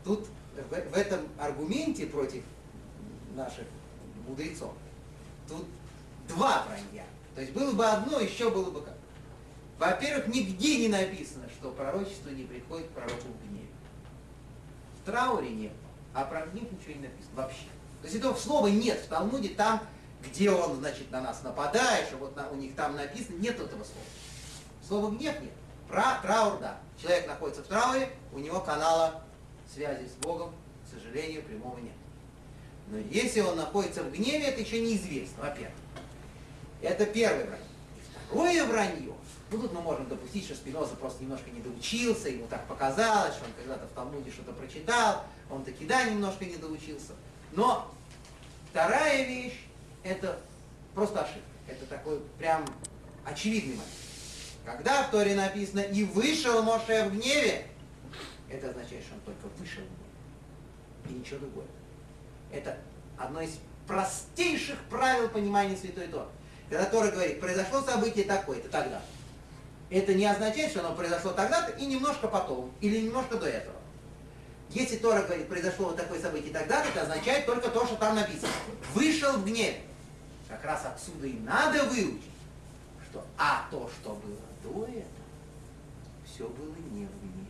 Тут в, в этом аргументе против наших мудрецов, тут два вранья. То есть было бы одно, еще было бы как. Во-первых, нигде не написано, что пророчество не приходит пророку в гневе. В трауре нет, а про гнев ничего не написано вообще. То есть этого слова нет в Талмуде, там, где он, значит, на нас нападает, что вот на, у них там написано, нет этого слова. Слова гнев нет. Про траур, да. Человек находится в трауре, у него канала связи с Богом, к сожалению, прямого нет. Но если он находится в гневе, это еще неизвестно, во-первых. Это первое вранье. И второе вранье. Ну тут мы можем допустить, что Спиноза просто немножко не доучился, ему так показалось, что он когда-то в Талмуде что-то прочитал, он таки да, немножко не доучился. Но вторая вещь, это просто ошибка. Это такой прям очевидный момент. Когда в Торе написано «И вышел Моше в гневе», это означает, что он только вышел в гневе. И ничего другое. Это одно из простейших правил понимания Святой Торы. Когда Тора говорит, произошло событие такое-то тогда. Это не означает, что оно произошло тогда-то и немножко потом, или немножко до этого. Если Тора говорит, произошло вот такое событие тогда-то, это означает только то, что там написано. Вышел в гнев. Как раз отсюда и надо выучить, что а то, что было до этого, все было не в гневе.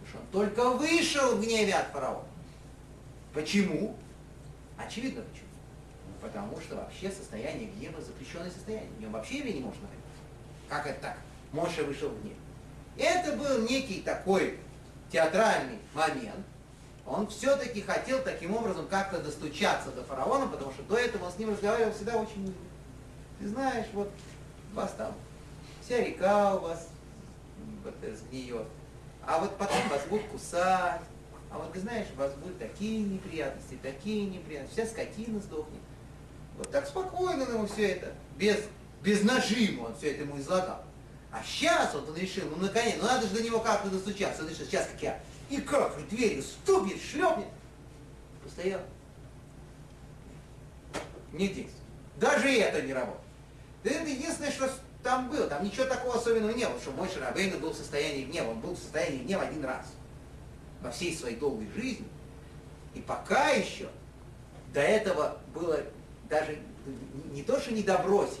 Потому что он только вышел в гневе от фараона. Почему? Очевидно почему. Потому что вообще состояние гнева запрещенное состояние. В нем вообще еврей не может находиться. Как это так? Моше вышел в гнев. Это был некий такой театральный момент. Он все-таки хотел таким образом как-то достучаться до фараона, потому что до этого он с ним разговаривал всегда очень. Ты знаешь, вот вас там вся река у вас вот, сгниет, а вот потом вас будут кусать, а вот ты знаешь, у вас будут такие неприятности, такие неприятности, вся скотина сдохнет. Вот так спокойно ему все это, без, без нажима он все это ему излагал. А сейчас вот он решил, ну наконец, ну надо же до него как-то достучаться. Он решил, сейчас как я, и как же дверью ступит, шлепнет. Постоял. Не действует. Даже это не работает. Это единственное, что там было. Там ничего такого особенного не было, что мой Шарабейн был в состоянии гнева. Он был в состоянии гнева один раз. Во всей своей долгой жизни. И пока еще до этого было даже не то, что не добросить,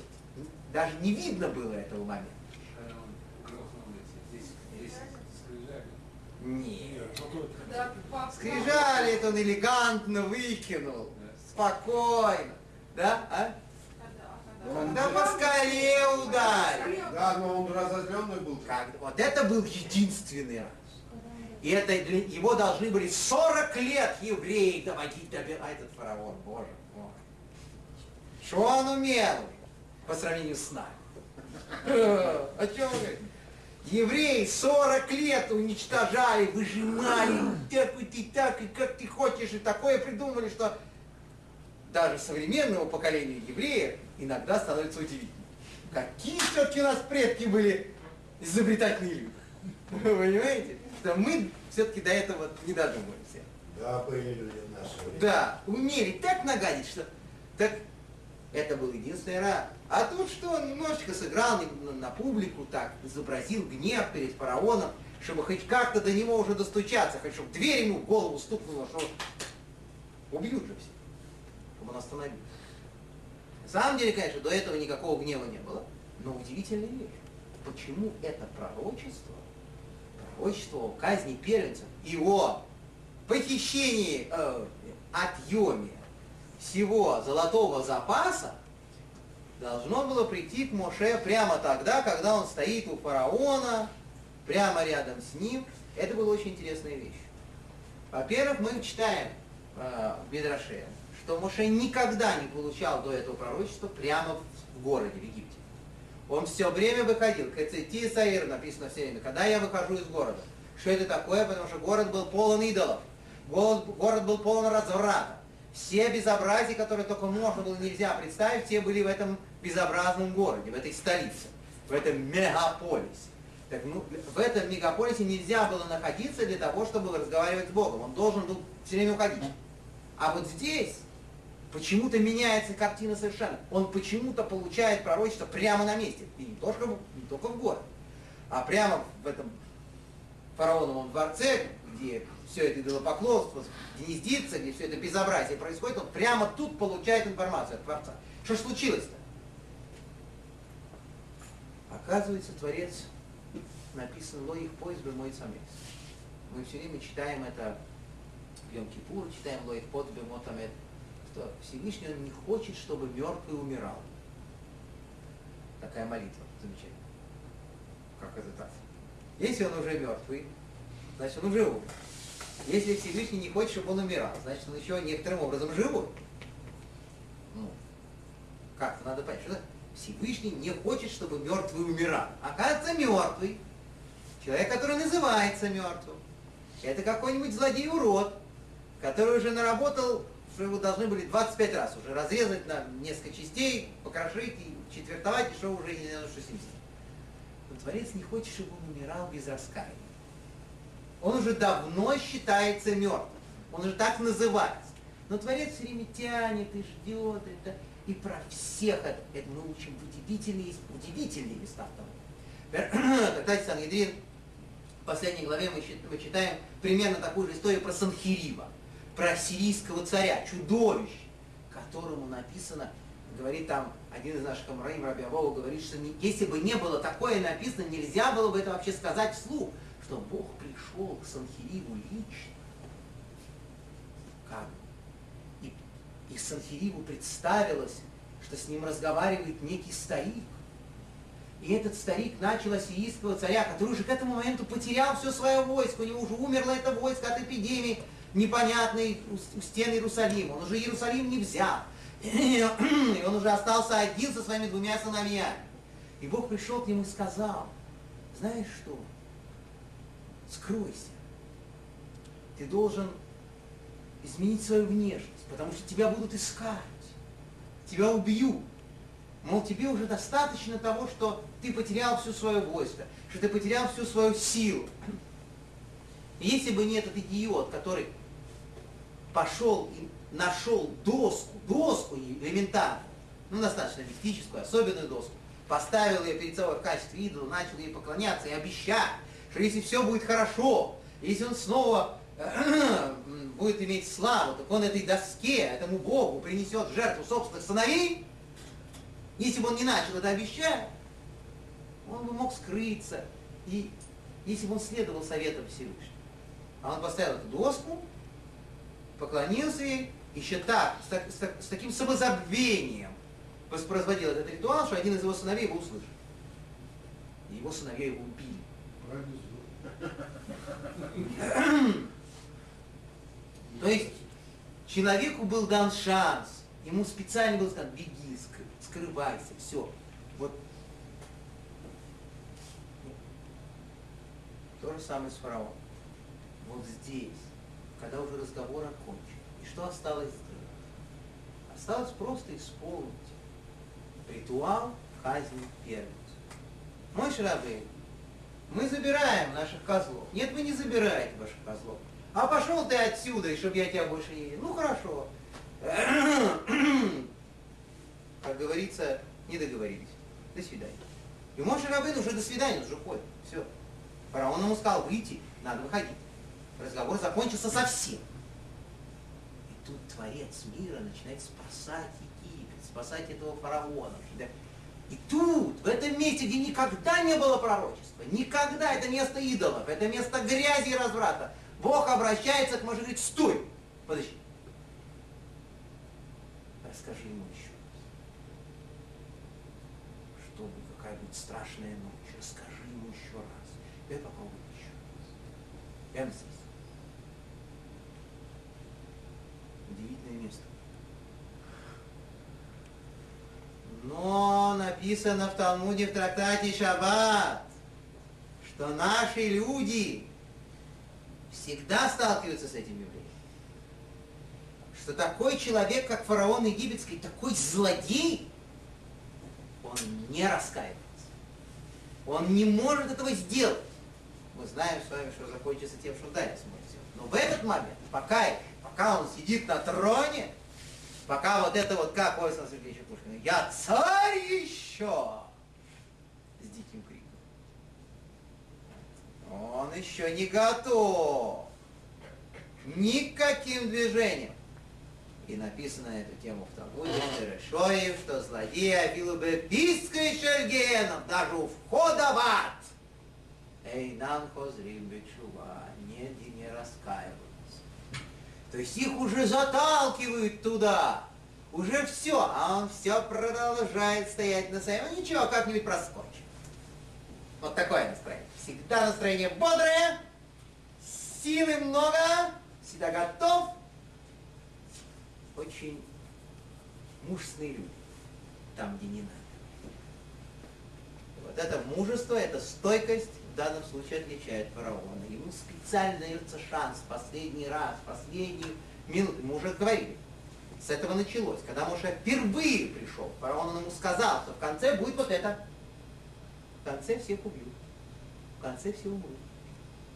даже не видно было этого момента. Нет. Скрижали это он элегантно выкинул. Спокойно. Да? А? Когда? Когда по скале ударил. Да, но он разозленный был. Как- Вот это был единственный раз. И это для- его должны были 40 лет евреи доводить до бе- А этот фараон, боже мой. Что он умел по сравнению с нами? Э, О чем вы говорите? Евреи 40 лет уничтожали, выжимали, так и так, и как ты хочешь, и такое придумали, что даже современному поколению евреев иногда становится удивительно. Какие все-таки у нас предки были изобретательные люди. Вы понимаете? Что мы все-таки до этого не додумались. Да, были люди время. Да, умели так нагадить, что так это был единственный раз. А тут что, он немножечко сыграл на, на публику, так, изобразил гнев перед фараоном, чтобы хоть как-то до него уже достучаться, хоть чтобы дверь ему в голову стукнула, что убьют же все, чтобы он остановился. Самом деле, конечно, до этого никакого гнева не было, но удивительная вещь. Почему это пророчество, пророчество о казни первенцев и о похищении, э, отъеме всего золотого запаса должно было прийти к Моше прямо тогда, когда он стоит у фараона, прямо рядом с ним. Это была очень интересная вещь. Во-первых, мы читаем э, в Медраше, что Моше никогда не получал до этого пророчества прямо в, городе, в Египте. Он все время выходил, Кацити Саир написано все время, когда я выхожу из города. Что это такое? Потому что город был полон идолов. Город, город был полон разврата. Все безобразия, которые только можно было нельзя представить, все были в этом безобразном городе, в этой столице, в этом мегаполисе. Так, ну, в этом мегаполисе нельзя было находиться для того, чтобы разговаривать с Богом. Он должен был все время уходить. А вот здесь почему-то меняется картина совершенно. Он почему-то получает пророчество прямо на месте. И не только, не только в городе, а прямо в этом фараоновом дворце, где все это идолопоклонство гнездится, где все это безобразие происходит, он прямо тут получает информацию от Творца. Что случилось-то? Оказывается, Творец написан «Ло их бы мой самец». Мы все время читаем это в Йом Кипур, читаем «Ло их поезд бы мотамет», что Всевышний он не хочет, чтобы мертвый умирал. Такая молитва замечательная. Как это так? Если он уже мертвый, значит он уже умер. Если Всевышний не хочет, чтобы он умирал, значит он еще некоторым образом живой. Ну, как-то надо понять, что Всевышний не хочет, чтобы мертвый умирал. Оказывается, мертвый. Человек, который называется мертвым. Это какой-нибудь злодей-урод, который уже наработал, что его должны были 25 раз уже разрезать на несколько частей, покрошить и четвертовать, и что уже не знаю, что с ним Но Творец не хочет, чтобы он умирал без раскаяния. Он уже давно считается мертвым. Он уже так называется. Но Творец все время тянет и ждет это. И про всех это, это мы учим в удивительные, удивительные места в том. Кстати, Сангедрин, в последней главе мы, мы читаем примерно такую же историю про Санхирива, про сирийского царя, чудовище, которому написано, говорит там один из наших Амраим Рабиавова, говорит, что если бы не было такое написано, нельзя было бы это вообще сказать вслух, что Бог пришел к Санхириву лично. Как? И, и Санхириву представилось, что с ним разговаривает некий старик. И этот старик начал ассирийского царя, который уже к этому моменту потерял все свое войско, у него уже умерло это войско от эпидемии непонятной у стен Иерусалима. Он уже Иерусалим не взял. И он уже остался один со своими двумя сыновьями. И Бог пришел к нему и сказал, знаешь что, скройся. Ты должен изменить свою внешность, потому что тебя будут искать, тебя убьют. Мол, тебе уже достаточно того, что ты потерял всю свое войско, что ты потерял всю свою силу. Если бы не этот идиот, который пошел и нашел доску, доску элементарную, ну, достаточно мистическую, особенную доску, поставил ее перед собой в качестве идола, начал ей поклоняться и обещать, что если все будет хорошо, если он снова будет иметь славу, так он этой доске, этому Богу принесет жертву собственных сыновей, если бы он не начал это обещать, он бы мог скрыться, и если бы он следовал советам Всевышнего. А он поставил эту доску, поклонился ей, еще так, с, так, с, с таким самозабвением воспроизводил этот ритуал, что один из его сыновей его услышал. И его сыновья его убили. То есть человеку был дан шанс, ему специально был сказано, беги, скрывайся, все. Вот. То же самое с фараоном. Вот здесь, когда уже разговор окончен, и что осталось сделать? Осталось просто исполнить ритуал, в казнь первенцу. Мой Шарабей, мы забираем наших козлов. Нет, вы не забираете ваших козлов. А пошел ты отсюда, и чтобы я тебя больше не видел. Ну хорошо. Как говорится, не договорились. До свидания. И Моше Рабын уже до свидания, уже ходит. Все. Фараон ему сказал, выйти, надо выходить. Разговор закончился совсем. И тут Творец мира начинает спасать Египет, спасать этого фараона. И тут, в этом месте, где никогда не было пророчества, никогда, это место идолов, это место грязи и разврата, Бог обращается к Моше и говорит, стой, подожди. Расскажи ему еще раз. Что будет, какая будет страшная ночь, расскажи ему еще раз. Я попробую еще раз. Прямо. Удивительное место. Но написано в Талмуде в трактате Шаббат, что наши люди всегда сталкиваются с этим явлением. Что такой человек, как фараон египетский, такой злодей, он не раскаивается. Он не может этого сделать. Мы знаем с вами, что закончится тем, что дальше сможет сделать. Но в этот момент, пока, пока он сидит на троне, пока вот это вот, как Александр Сергеевич Пушкин, я царь еще, с диким криком. Он еще не готов никаким движением. И написано на эту тему в Талмуде, Шоев, что злодеи обилу бы пиской шергеном, даже у входа в ад. Эй, нам хозрим бечува, не, не раскаиваются. То есть их уже заталкивают туда. Уже все, а он все продолжает стоять на своем. Ну ничего, как-нибудь проскочит. Вот такое настроение. Всегда настроение бодрое, силы много, всегда готов. Очень мужественные люди, там, где не надо. Вот это мужество, это стойкость в данном случае отличает фараона. Ему специально дается шанс, последний раз, последнюю минуту. Мы уже говорили, с этого началось. Когда Моше впервые пришел, фараон ему сказал, что в конце будет вот это. В конце всех убьют. В конце все умрут.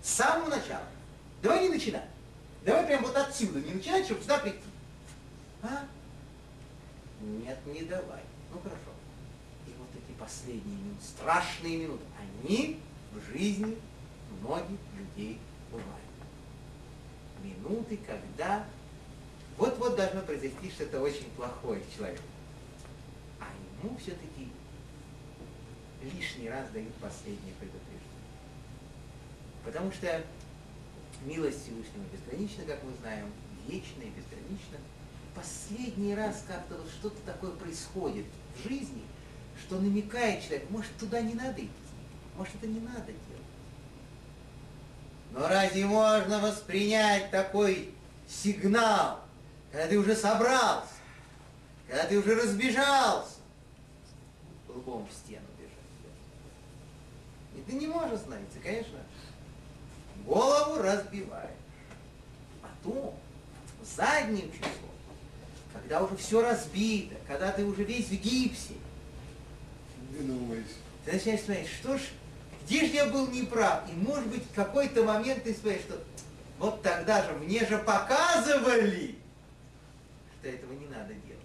С самого начала. Давай не начинать. Давай прям вот отсюда не начинать, чтобы сюда прийти. А? Нет, не давай. Ну хорошо. И вот эти последние минуты, страшные минуты, они в жизни многих людей бывают. Минуты, когда вот-вот должно произойти что-то очень плохое с человеком. А ему все-таки лишний раз дают последнее предупреждение. Потому что милость Всевышнего безгранична, как мы знаем, вечна и безгранична. Последний раз как-то вот что-то такое происходит в жизни, что намекает человек, может, туда не надо идти, может, это не надо делать. Но разве можно воспринять такой сигнал, когда ты уже собрался, когда ты уже разбежался, лбом в стену бежать? И ты не можешь остановиться, конечно. Голову разбиваешь. Потом, задним числом, когда уже все разбито, когда ты уже весь в гипсе, ты начинаешь смотреть, что ж, же я был неправ? И может быть в какой-то момент ты смотришь, что вот тогда же мне же показывали, что этого не надо делать.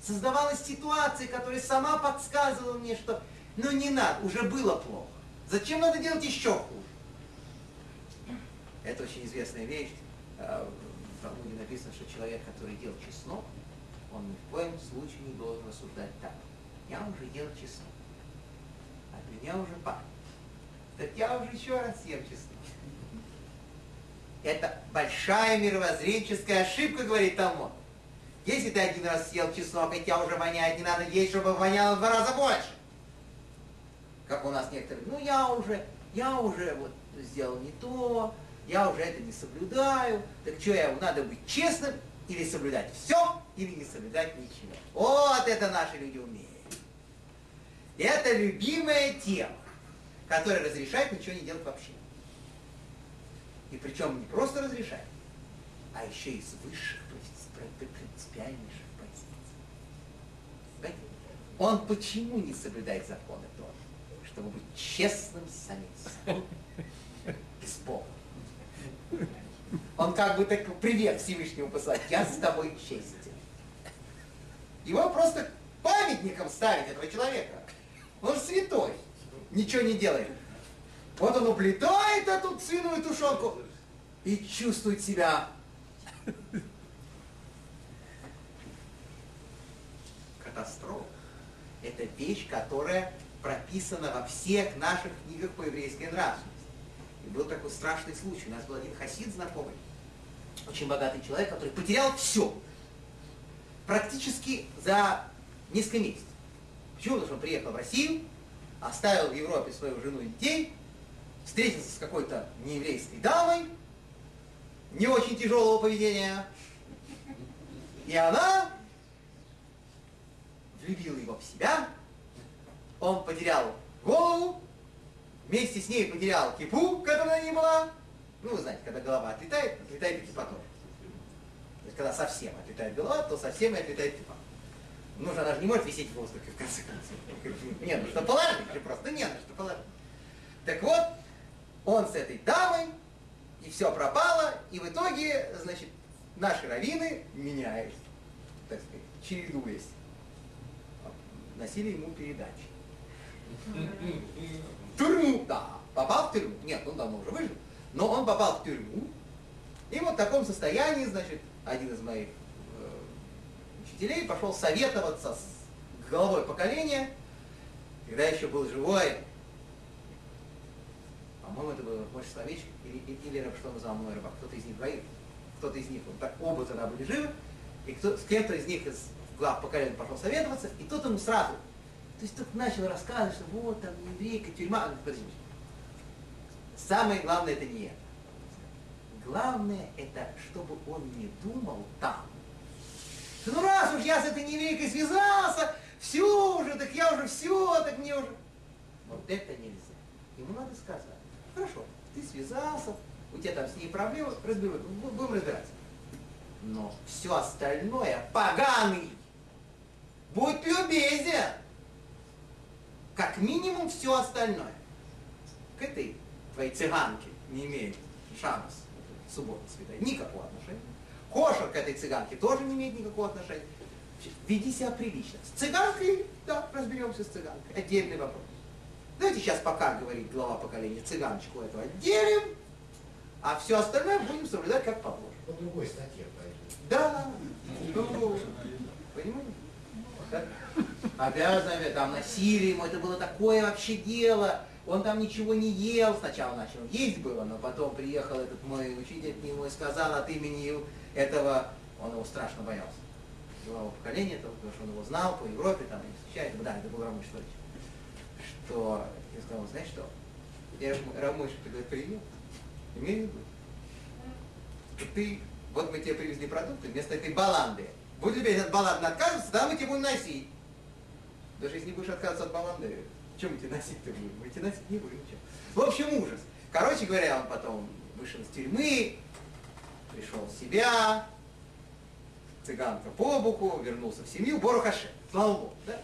Создавалась ситуация, которая сама подсказывала мне, что ну не надо, уже было плохо. Зачем надо делать еще хуже? Это очень известная вещь. А, в Талмуде написано, что человек, который ел чеснок, он ни в коем случае не должен рассуждать так. Я уже ел чеснок. От меня уже пахнет. Так я уже еще раз съем чеснок. Это большая мировоззренческая ошибка, говорит Талмуд. Если ты один раз съел чеснок, и тебя уже воняет, не надо есть, чтобы воняло в два раза больше. Как у нас некоторые, ну я уже, я уже вот сделал не то, я уже это не соблюдаю. Так что я, надо быть честным или соблюдать все, или не соблюдать ничего. Вот это наши люди умеют. Это любимая тема, которая разрешает ничего не делать вообще. И причем не просто разрешает, а еще из высших принципиальнейших позиций. Он почему не соблюдает законы Торы? Чтобы быть честным с самим собой. И с Богом. Он как бы так привет Всевышнему посылает. Я с тобой честен. Его просто памятником ставить этого человека. Он святой. Ничего не делает. Вот он уплетает эту свиную тушенку и чувствует себя катастрофа. Это вещь, которая прописана во всех наших книгах по еврейской нравственности. И был такой страшный случай. У нас был один хасид знакомый, очень богатый человек, который потерял все. Практически за несколько месяцев. Почему? Потому что он приехал в Россию, оставил в Европе свою жену и детей, встретился с какой-то нееврейской дамой, не очень тяжелого поведения, и она влюбила его в себя, он потерял голову, вместе с ней потерял кипу, которая на ней была. Ну, вы знаете, когда голова отлетает, отлетает и кипа тоже. То есть, когда совсем отлетает голова, то совсем и отлетает кипа. Ну, она же не может висеть в воздухе, в конце концов. Не, ну что положить же просто, не, ну что положить. Так вот, он с этой дамой, и все пропало, и в итоге, значит, наши раввины, меняясь, так сказать, чередуясь, носили ему передачи. Тюрьму, да, попал в тюрьму. Нет, он давно уже выжил, но он попал в тюрьму. И вот в таком состоянии, значит, один из моих учителей пошел советоваться с головой поколения, когда еще был живой, по-моему, это был мой Словечек или, или, Рабштон мной рыбак, кто-то из них двоих, кто-то из них, вот так, оба тогда были живы, и кто, с кем-то из них из глав поколения пошел советоваться, и тот ему сразу, то есть тут начал рассказывать, что вот там еврейка, тюрьма, подожди, самое главное это не это. Главное это, чтобы он не думал там, что ну раз уж я с этой еврейкой связался, все уже, так я уже все, так мне уже. Вот это нельзя. Ему надо сказать, хорошо, ты связался, у тебя там с ней проблемы, разберем, будем разбираться. Но все остальное, поганый, будь любезен. Как минимум все остальное. К этой твоей цыганке не имеет шанс субботы свидания. Никакого отношения. Кошер к этой цыганке тоже не имеет никакого отношения. Веди себя прилично. С цыганкой, да, разберемся с цыганкой. Отдельный вопрос. Давайте сейчас пока, говорит глава поколения, цыганочку этого отделим, а все остальное будем соблюдать как положено. По другой статье пойду. Да, ну, понимаете? Обязаны, там насилие ему, это было такое вообще дело. Он там ничего не ел, сначала начал есть было, но потом приехал этот мой учитель к нему и сказал от имени этого, он его страшно боялся. Глава поколения, этого, потому что он его знал по Европе, там, и встречает, да, это был Рамыш Ильич. Что, я сказал, знаешь что, я Рамыш, говорит, привет, имей в виду, что ты, вот мы тебе привезли продукты, вместо этой баланды, будь любезен от баланды отказываться, тогда мы тебе будем носить. Даже если не будешь отказываться от баланды, чем мы тебе носить-то будем? Мы тебе носить не будем. Чем? В общем, ужас. Короче говоря, он потом вышел из тюрьмы, пришел в себя, цыганка по боку, вернулся в семью, Борухаше, слава Богу, да?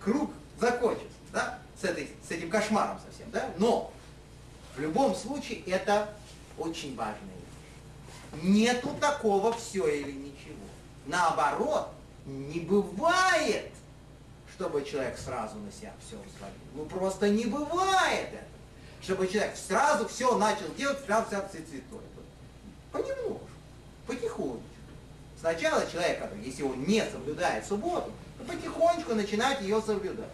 Круг закончился, да? С, этой, с этим кошмаром совсем, да? Но в любом случае это очень важная вещь. Нету такого все или ничего. Наоборот, не бывает, чтобы человек сразу на себя все взвалил. Ну просто не бывает это. Чтобы человек сразу все начал делать, сразу вся цветой. Понемножку, потихонечку. Сначала человек, который, если он не соблюдает субботу, то потихонечку начинать ее соблюдать.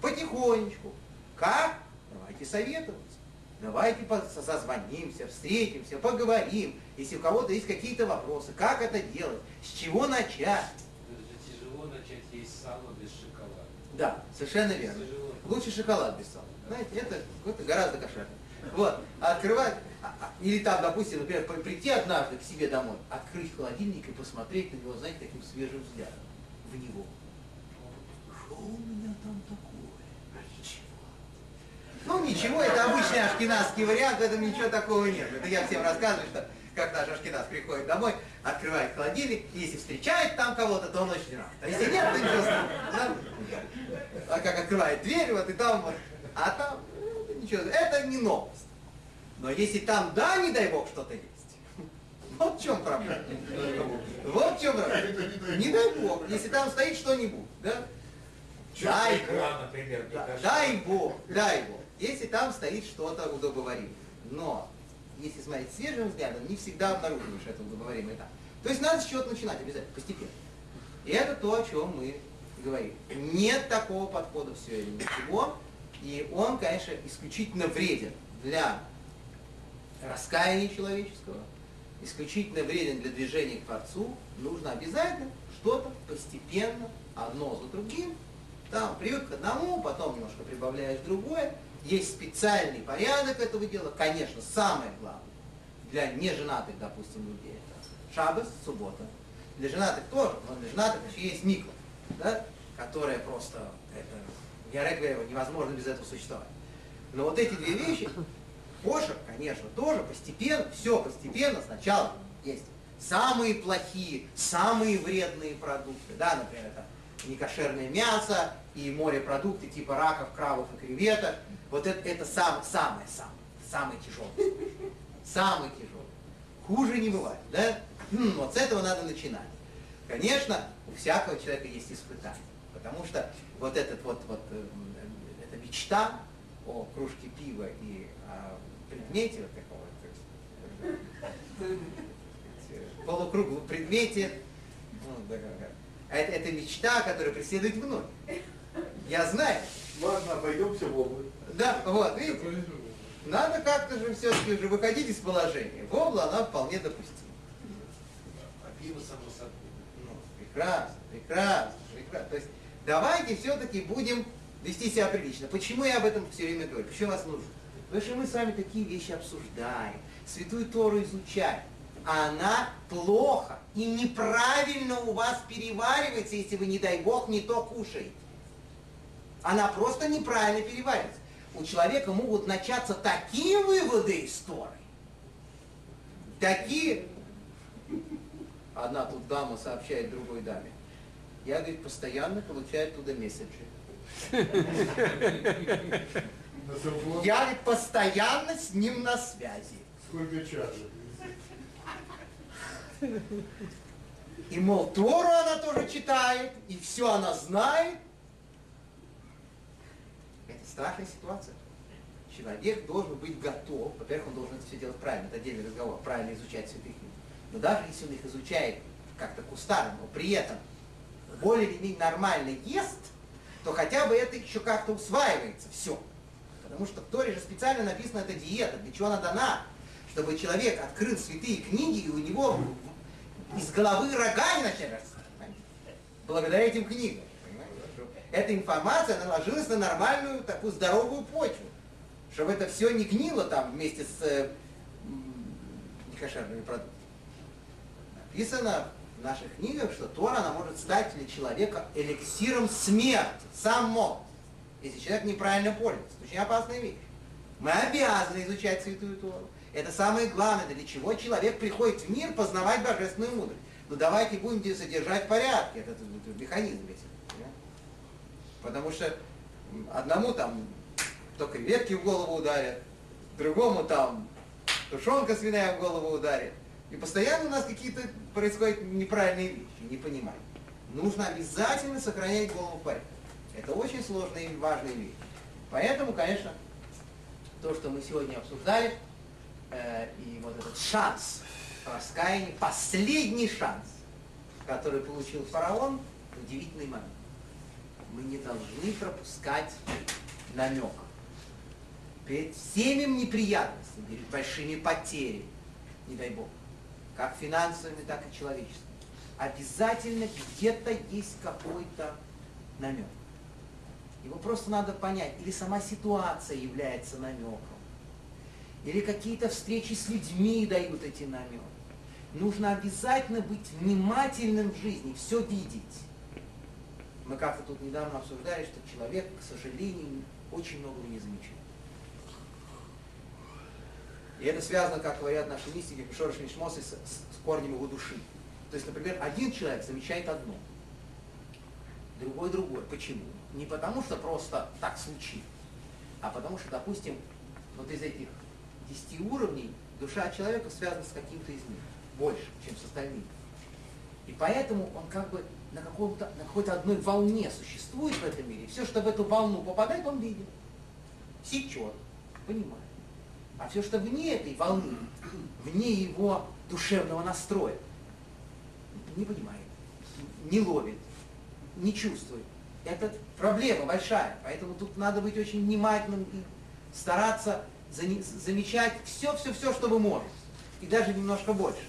Потихонечку. Как? Давайте советоваться. Давайте созвонимся, встретимся, поговорим. Если у кого-то есть какие-то вопросы, как это делать, с чего начать. Это же тяжело начать есть сало без шоколада. Да, совершенно верно. Лучше шоколад без сала. Знаете, это, это гораздо кошернее. Вот, а открывать, а- а- или там, допустим, например, при- прийти однажды к себе домой, открыть холодильник и посмотреть на него, знаете, таким свежим взглядом, в него. Что у меня там такое? А ничего. Ну ничего, это обычно типичный ашкенадский вариант, в этом ничего такого нет. Это я всем рассказываю, что как наш ашкеназ приходит домой, открывает холодильник, и если встречает там кого-то, то он очень рад. А если нет, то ничего страшного. А как открывает дверь, вот и там, вот, а там ничего, это не новость. Но если там, да, не дай бог, что-то есть, вот в чем проблема. Вот в чем проблема. Не дай бог, если там стоит что-нибудь, да? Дай бог. например, дай бог, дай бог. Если там стоит что-то удобоваримое. Но, если смотреть свежим взглядом, не всегда обнаруживаешь это удобоваримое там. То есть надо с чего-то начинать обязательно, постепенно. И это то, о чем мы говорим. Нет такого подхода все или ничего. И он, конечно, исключительно вреден для раскаяния человеческого, исключительно вреден для движения к Творцу. Нужно обязательно что-то постепенно, одно за другим. Там привык к одному, потом немножко прибавляешь другое. Есть специальный порядок этого дела. Конечно, самое главное для неженатых, допустим, людей это шаббас, суббота. Для женатых тоже, но для женатых еще есть миква, да, которая просто, это, я говорю, невозможно без этого существовать. Но вот эти две вещи, кошер, конечно, тоже постепенно, все постепенно, сначала есть самые плохие, самые вредные продукты, да, например, это некошерное мясо и морепродукты типа раков, крабов и креветок. Вот это, это сам, самое, самое, самое тяжелое. Самый тяжелый. Хуже не бывает, да? Хм, вот с этого надо начинать. Конечно, у всякого человека есть испытания. Потому что вот этот вот, вот э, эта мечта о кружке пива и о предмете вот такого, есть, э, полукруглом предмете, ну, да, да, да. это, это мечта, которая преследует многих. Я знаю. Ладно, обойдемся в область. Да, вот, видите? Надо как-то же все-таки уже выходить из положения. Вобла, она вполне допустима. А пиво само собой. Ну, прекрасно, прекрасно, прекрасно. То есть давайте все-таки будем вести себя прилично. Почему я об этом все время говорю? Почему вас нужно? Потому что мы с вами такие вещи обсуждаем, Святую Тору изучаем. А она плохо и неправильно у вас переваривается, если вы, не дай бог, не то кушаете. Она просто неправильно переваривается. У человека могут начаться такие выводы из Торы. Такие. Одна тут дама сообщает другой даме. Я, говорит, постоянно получаю. На зарплату Я, говорит, постоянно с ним на связи. сколько чашек? И, мол, Тору она тоже читает, и все она знает. Это страшная ситуация. Человек должен быть готов, во-первых, он должен это все делать правильно, это отдельный разговор, правильно изучать святых книг. Но даже если он их изучает как-то кустарно, но при этом более или менее нормально ест, то хотя бы это еще как-то усваивается все. Потому что в Торе же специально написана эта диета, для чего она дана, чтобы человек открыл святые книги, и у него из головы рога не начали расти. Благодаря этим книгам. Эта информация наложилась на нормальную, такую здоровую почву. Чтобы это все не гнило там вместе с э, некошерными продуктами. Написано наших книгах, что Тора, она может стать для человека эликсиром смерти, сам мог, если человек неправильно пользуется. Это очень опасная вещь. Мы обязаны изучать Святую Тору. Это самое главное, для чего человек приходит в мир познавать божественную мудрость. Ну давайте будем содержать в порядке этот, этот механизм весь. понимаете? Потому что одному там только ветки в голову ударят, другому там тушенка свиная в голову ударит. И постоянно у нас какие-то происходят неправильные вещи, не понимаю. Нужно обязательно сохранять голову в порядке. Это очень сложная и важная вещь. Поэтому, конечно, то, что мы сегодня обсуждали, э, и вот этот шанс раскаяния, последний шанс, который получил фараон, удивительный момент. Мы не должны пропускать намеков. Перед всеми неприятностями, перед большими потерями, не дай бог, как финансовыми, так и человеческими, обязательно где-то есть какой-то намек. Его просто надо понять. Или сама ситуация является намеком. Или какие-то встречи с людьми дают эти намеки. Нужно обязательно быть внимательным в жизни, все видеть. Мы как-то тут недавно обсуждали, что человек, к сожалению, очень многого не замечает. И это связано, как говорят наши мистики, Шориш Мишмосы, с, с корнем его души. То есть, например, один человек замечает одно, другой другое. Почему? Не потому, что просто так случилось, а потому что, допустим, вот из этих десяти уровней душа человека связана с каким-то из них, больше, чем с остальными. И поэтому он как бы на, каком-то, на какой-то одной волне существует в этом мире. Все, что в эту волну попадает, он видит, сечет, понимает. А все, что вне этой волны, вне его душевного настроя, не понимает, не ловит, не чувствует. Это проблема большая, поэтому тут надо быть очень внимательным и стараться замечать все-все-все, что вы можете, и даже немножко больше.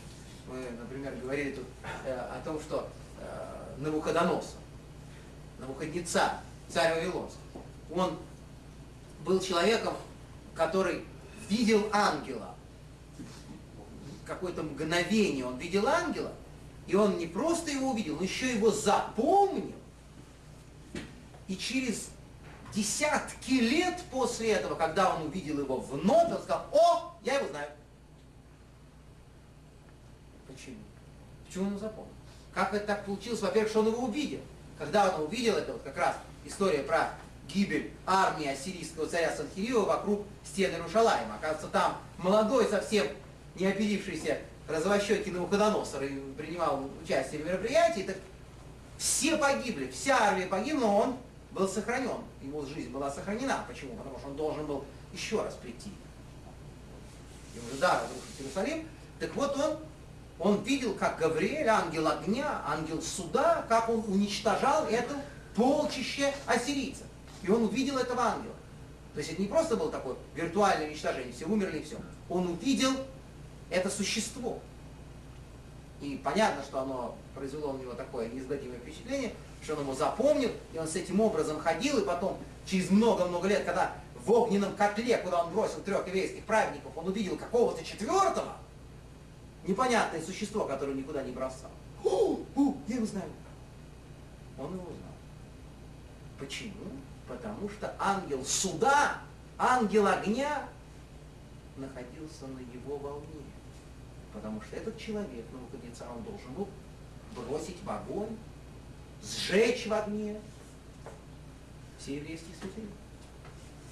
Мы, например, говорили тут э, о том, что э, Навуходоносор, Навуходнеца, царь Вавилонский, он был человеком, который видел ангела. Какое-то мгновение он видел ангела, и он не просто его увидел, но еще его запомнил. И через десятки лет после этого, когда он увидел его вновь, он сказал, о, я его знаю. Почему? Почему он запомнил? Как это так получилось? Во-первых, что он его увидел. Когда он увидел, это вот как раз история про гибель армии ассирийского царя Санхирио вокруг стены Рушалайма. Оказывается, там молодой, совсем не оперившийся развощекий Навуходоносор и принимал участие в мероприятии, так все погибли, вся армия погибла, но он был сохранен. Его жизнь была сохранена. Почему? Потому что он должен был еще раз прийти. Ему же да, разрушить Иерусалим. Так вот он, он видел, как Гавриэль, ангел огня, ангел суда, как он уничтожал это полчище ассирийцев. И он увидел этого ангела. То есть это не просто было такое виртуальное уничтожение, все умерли и все. Он увидел это существо. И понятно, что оно произвело на него такое неизгладимое впечатление, что он его запомнил, и он с этим образом ходил, и потом через много-много лет, когда в огненном котле, куда он бросил трех еврейских праведников, он увидел какого-то четвертого, непонятное существо, которое никуда не бросал. У, у, я его знаю. Он его знал. Почему? Потому что ангел суда, ангел огня находился на его волне. Потому что этот человек, Навуходнецар, он должен был бросить в огонь, сжечь в огне все еврейские святыни.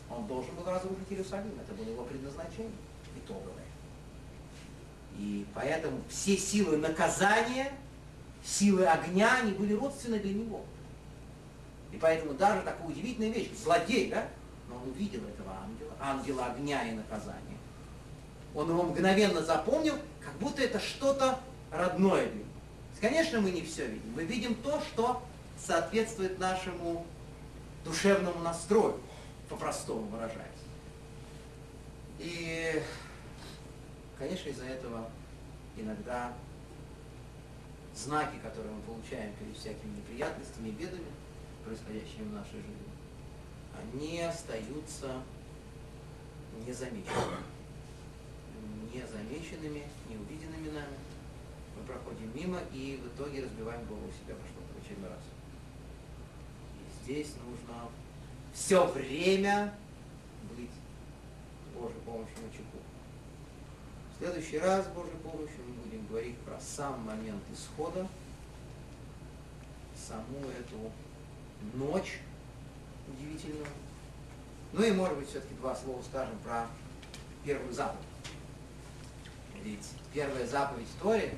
Он должен был разрушить Иерусалим. Это было его предназначение, итоговое. И поэтому все силы наказания, силы огня, они были родственны для него. И поэтому даже такая удивительная вещь, злодей, да, но он увидел этого ангела, ангела огня и наказания. Он его мгновенно запомнил, как будто это что-то родное для него. Конечно, мы не все видим. Мы видим то, что соответствует нашему душевному настрою, по-простому выражаясь. И, конечно, из-за этого иногда знаки, которые мы получаем перед всякими неприятностями и бедами, происходящими в нашей жизни, они остаются незамеченными. Незамеченными, неувиденными нами. Мы проходим мимо и в итоге разбиваем голову себя во что-то в очередной раз. И здесь нужно все время быть Божьей помощью на чеку. В следующий раз Божьей помощью мы будем говорить про сам момент исхода, саму эту ночь удивительную. Ну и, может быть, все-таки два слова скажем про первую заповедь. Ведь первая заповедь в Торе,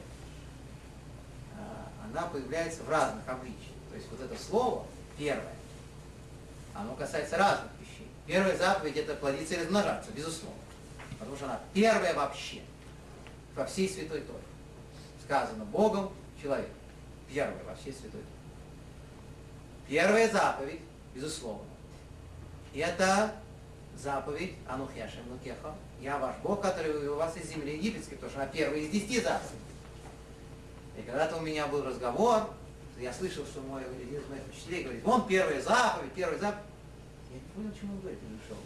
а, она появляется в разных обличиях. То есть вот это слово, первое, оно касается разных вещей. Первая заповедь это плодиться и размножаться, безусловно. Потому что она первая вообще, во всей Святой Торе. Сказано Богом человек. Первая во всей Святой Торе. Первая заповедь, безусловно. Это заповедь Анухяшем Лукеха. Я ваш Бог, который вывел вас из земли египетской, потому что она первая из десяти заповедей. И когда-то у меня был разговор, я слышал, что мой один из моих учителей говорит, вон первая заповедь, первая заповедь. Я не понял, чему он говорит, не ушел.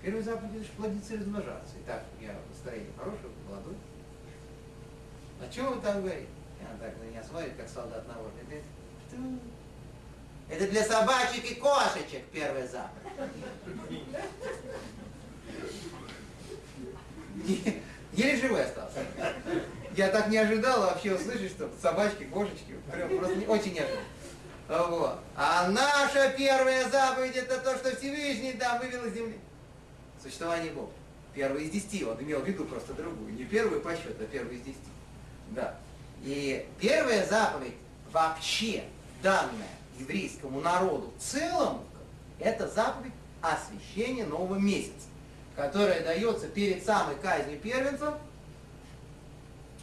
Первая заповедь это плодиться и размножаться. И так, я настроение хорошее, молодой. А чего вы там говорите? И она так на меня смотрит, как солдат на вождь. Это для собачек и кошечек первая заповедь. Еле живой остался. Я так не ожидал вообще услышать, что собачки, кошечки, прям просто не- очень неожиданно. Вот. А наша первая заповедь это то, что Всевышний да, вывел из земли. Существование Бога. Первый из десяти. Он имел в виду просто другую. Не первую по счету, а первый из десяти. Да. И первая заповедь вообще данная еврейскому народу целому, это заповедь освящения нового месяца, которая дается перед самой казнью первенцев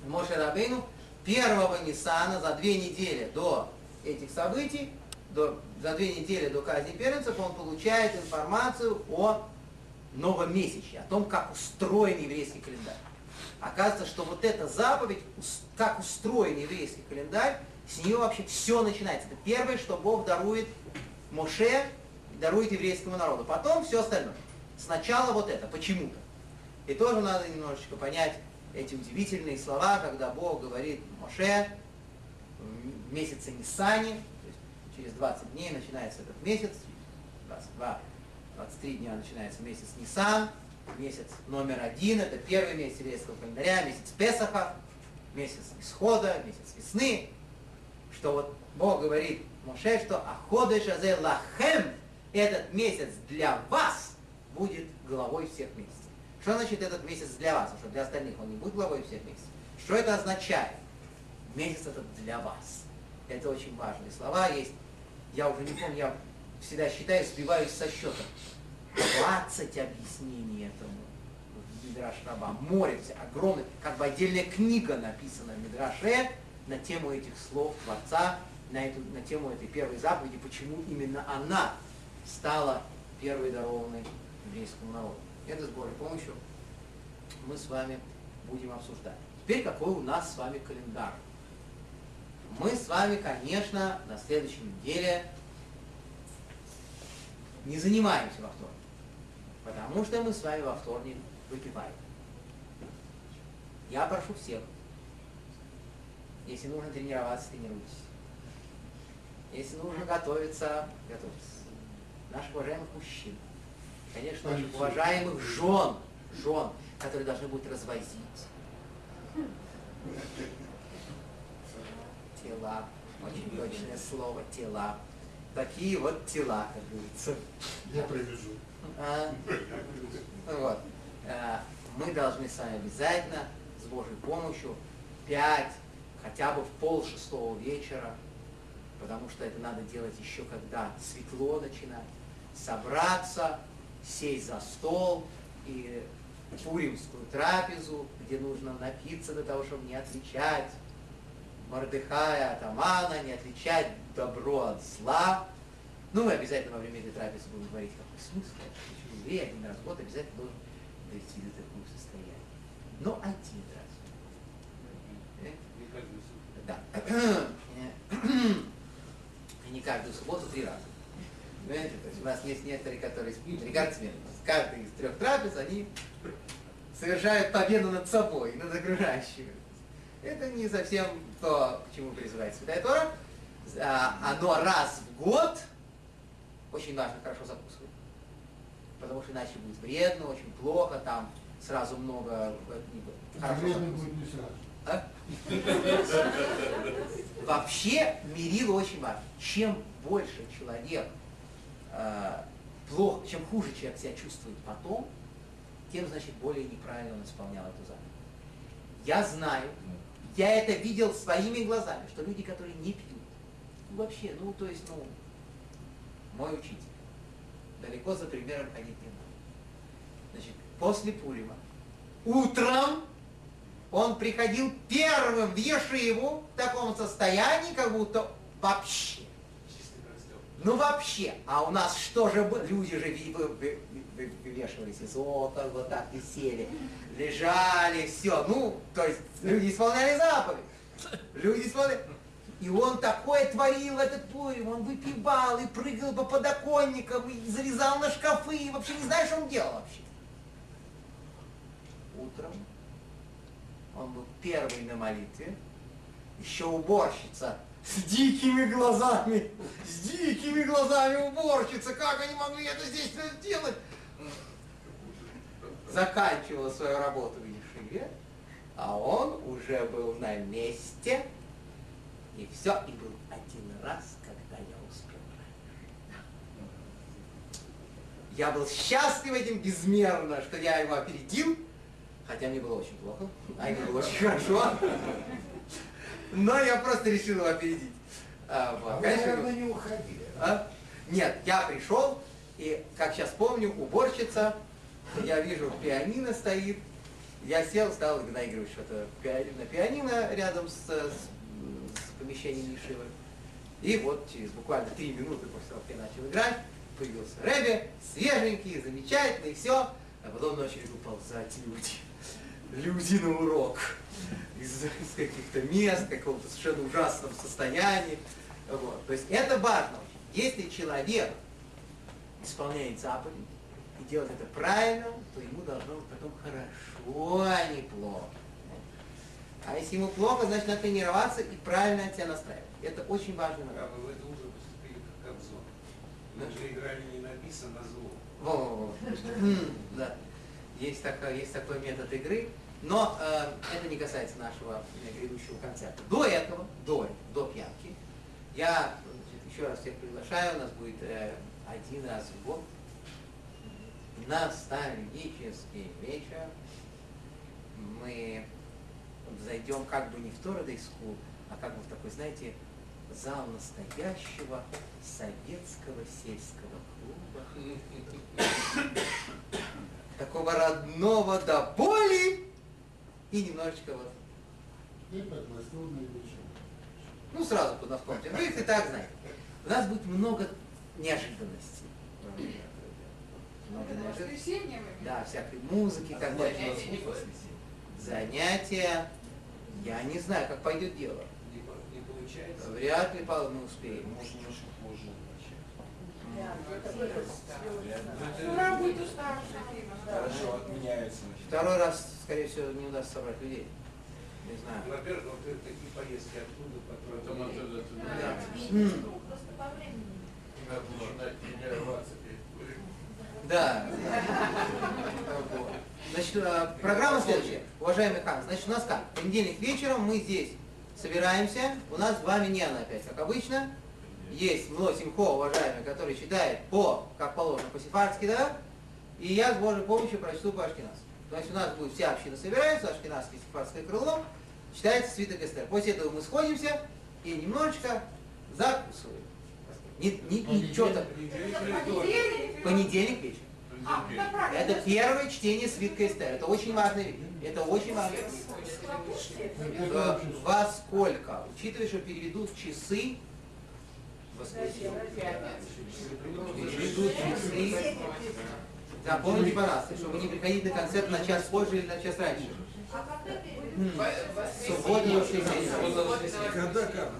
Моше Рабейну первого Ниссана за две недели до этих событий, до, за две недели до казни первенцев, он получает информацию о новомесячье, о том, как устроен еврейский календарь. Оказывается, что вот эта заповедь, как устроен еврейский календарь, с нее вообще все начинается. Это первое, что Бог дарует Моше, дарует еврейскому народу. Потом все остальное. Сначала вот это, почему-то. И тоже надо немножечко понять эти удивительные слова, когда Бог говорит Моше в месяце Ниссане, то есть через 20 дней начинается этот месяц, 22, 23 дня начинается месяц Ниссан, месяц номер один, это первый месяц еврейского календаря, месяц Песаха, месяц исхода, месяц весны, что вот Бог говорит Моше, что Аходеш Азе Лахем, этот месяц для вас будет главой всех месяцев. Что значит этот месяц для вас? Потому что для остальных он не будет главой всех месяцев. Что это означает? Месяц этот для вас. Это очень важные слова есть. Я уже не помню, я всегда считаю, сбиваюсь со счета. 20 объяснений этому в Мидраш Раба. Море, все, огромное, как бы отдельная книга написана в Мидраше на тему этих слов Творца, на, эту, на тему этой первой заповеди, почему именно она стала первой дарованной еврейскому народу. Это с Божьей помощью мы с вами будем обсуждать. Теперь какой у нас с вами календарь? Мы с вами, конечно, на следующей неделе не занимаемся во вторник. Потому что мы с вами во вторник выпиваем. Я прошу всех, если нужно тренироваться, тренируйтесь. Если нужно готовиться, готовьтесь. Наших уважаемых мужчин, конечно, наших уважаемых жен, жен, которые должны будут развозить тела, очень точное слово, тела. Такие вот тела, как говорится. Я привезу. А, вот. А, Мы должны с вами обязательно, с Божьей помощью, пять, хотя бы в пол шестого вечера, потому что это надо делать еще когда светло начинать, собраться, сесть за стол и пуримскую трапезу, где нужно напиться для того, чтобы не отличать Мордыхая от Амана, не отличать добро от зла. Ну, мы обязательно во время этой трапезы будем говорить, какой смысл, почему один раз в год обязательно должен дойти до такого состояния. Но один раз. Э? Не каждую сутки. Да. И не каждую субботу три раза. Понимаете? То есть у нас есть некоторые, которые рекордсмены. Каждый из трех трапез, они совершают победу над собой, над окружающими. Это не совсем то, к чему призывает Святая Тора. А, Оно раз в год очень важно хорошо закусывать. Потому что иначе будет вредно, очень плохо, там сразу много э, хорошо Вредно будет не сразу. А? Вообще мерило очень важно. Чем больше человек э, плохо, чем хуже человек себя чувствует потом, тем, значит, более неправильно он исполнял эту заповедь. Я знаю, я это видел своими глазами, что люди, которые не пьют, ну, вообще, ну, то есть, ну, мой учитель, далеко за примером ходить не надо. Значит, после Пурима, утром он приходил первым в Ешиву в таком состоянии, как будто вообще. Ну вообще. А у нас что же? Люди же вывешивались из окон, вот так висели, лежали, все. Ну, то есть люди исполняли заповедь. Люди исполняли. И он такое творил, этот Пурим, он выпивал и прыгал по подоконникам, и залезал на шкафы, и вообще не знаешь, что он делал вообще. Утром он был первый на молитве, еще уборщица с дикими глазами, с дикими глазами уборщица, как они могли это здесь сделать? Заканчивала свою работу, видишь. привет, а он уже был на месте, и все, и был один раз, когда я успел. Я был счастлив этим безмерно, что я его опередил, хотя мне было очень плохо, а ему было очень хорошо. Но я просто решил его опередить. А, вот, А вы, конечно, наверное, не уходили. а? Нет, я пришел, и, как сейчас помню, уборщица, я вижу, пианино стоит, я сел, стал наигрывать что-то на пианино рядом с, с- с помещением Ешивы. И вот через буквально три минуты после того, как я начал играть, появился Рэби, свеженький, замечательный, все. А потом начали выползать люди. Люди на урок. Из, из каких-то мест, какого-то совершенно ужасном состоянии. Вот. То есть это важно. Если человек исполняет заповедь и делает это правильно, то ему должно быть потом хорошо, а не плохо. А если ему плохо, значит надо тренироваться и правильно себя настраивать. Это очень момент. А вы в это уже поступили как Кобзон. Да. Мы же играли не на бис, а на зло. Во-во-во. М, Да. Есть такой, есть такой метод игры, но э, это не касается нашего э, грядущего концерта. До этого, до, до пьянки, я значит, еще раз всех приглашаю, у нас будет э, один раз в год ностальгический вечер. Мы зайдем как бы не в Тородей School, а как бы в такой, знаете, зал настоящего советского сельского клуба такого родного до боли и немножечко вот, И ну сразу под наскомте. Вы их и так знаете. У нас будет много неожиданностей. Много вы? Да, всякой музыки, как бы. Занятия не будет. Занятия. Я не знаю, как пойдет дело. Не, получается. Вряд ли мы успеем. Можно Ну, работу старше. Хорошо, отменяется. значит. Второй раз, скорее всего, не удастся собрать людей. Не знаю. Во-первых, вот это такие поездки оттуда, Потом оттуда туда. Да. Да. М. Надо начинать тренироваться перед. Да. Значит, э, программа следующая. Уважаемый хан, значит, у нас как? В понедельник вечером мы здесь собираемся. У нас два миньяна опять, как обычно. Есть Мло Симхо, уважаемый, который читает по, как положено, по-сефардски, да? И я с Божьей помощью прочту по Ашкиназ. То есть у нас будет вся община собирается, Ашкиназское сефардское крыло, читается свиток Эстер. После этого мы сходимся и немножечко закусываем. Не, не, ничего так. Понедельник? Понедельник вечер. А. Это первое чтение свитка Эстер. Это очень важная вещь. Это очень важная вещь. Э, Во сколько? Учитывая, что переведут часы Запомните, пожалуйста, чтобы не приходить на концерт на час позже или на час раньше. И воскресенье. Когда как?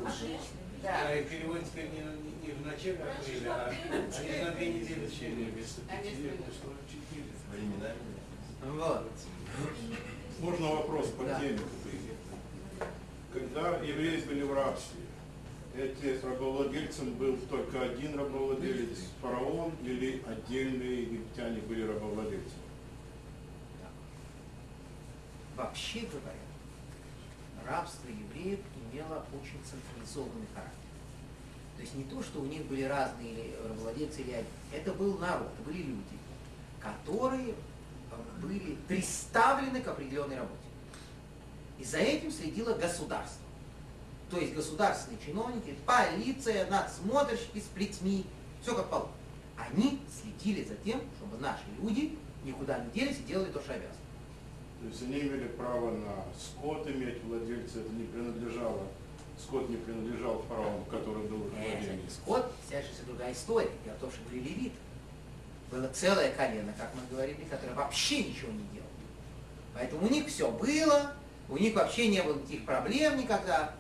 А и перевод теперь не, в начале апреля, а они на две недели вперед. Вместо пяти лет ушло четыре. Временами. Вот. Можно вопрос по теме? Когда евреи были в рабстве, эти рабовладельцем был только один рабовладелец, фараон, или отдельные египтяне были рабовладельцами? Вообще говоря, рабство евреев имело очень централизованный характер. То есть не то, что у них были разные или рабовладельцы или один. Это был народ, были люди, которые э, были приставлены к определенной работе. И за этим следило государство. То есть государственные чиновники, полиция, надсмотрщики с плетьми, все как положено. Они следили за тем, чтобы наши люди никуда не делись и делали то, что обязаны. То есть они имели право на скот иметь владельца, это не принадлежало, скот не принадлежал фараону, который был в владении. скот, совершенно другая история. Дело в том, что были левиты. Было целое колено, как мы говорили, которое вообще ничего не делало. Поэтому у них все было, у них вообще не было никаких проблем никогда.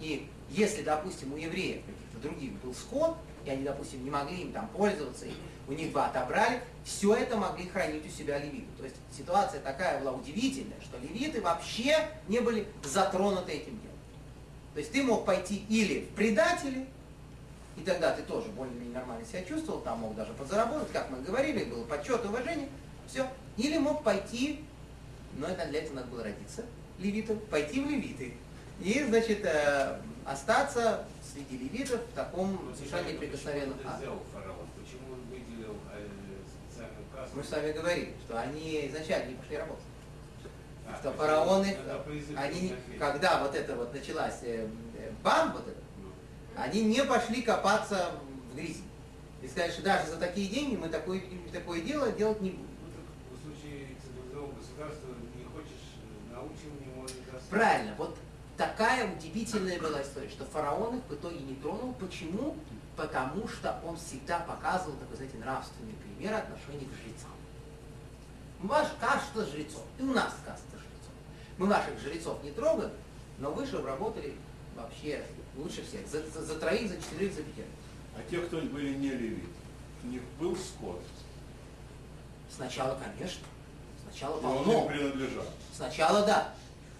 И если, допустим, у евреев каких-то других был скот, и они, допустим, не могли им там пользоваться, и у них бы отобрали, все это могли хранить у себя левиты. То есть ситуация такая была удивительная, что левиты вообще не были затронуты этим делом. То есть ты мог пойти или в предатели, и тогда ты тоже более-менее нормально себя чувствовал, там мог даже подзаработать, как мы говорили, был почет, уважение, все. Или мог пойти Но это для этого надо было родиться левитом, пойти в левиты. И, значит, э, остаться среди левитов в таком совершенно неприкосновенном... Почему А, он? Почему он выделил э, специальную кассу? мы с вами говорили, что они изначально не пошли работать. А, что фараоны, они, когда вот это вот началась э, э, бам, вот это, Ну, они не пошли копаться в грязи. И сказали, что даже за такие деньги мы такое, такое дело делать не будем. ну, так в случае цивилизованного государства не хочешь, э, научим, не достать. Правильно, вот такая удивительная была история, что фараон их в итоге не тронул. Почему? Потому что он всегда показывал такой, знаете, нравственный пример отношения к жрецам. Ваш каста жрецов, и у нас каста жрецов. Мы ваших жрецов не трогаем, но вы же работали вообще лучше всех. За, за- за троих, за четверых, за пятерых. А те, кто были не левиты, у них был скот, Сначала, конечно. Сначала и он им полно. принадлежал. Сначала да,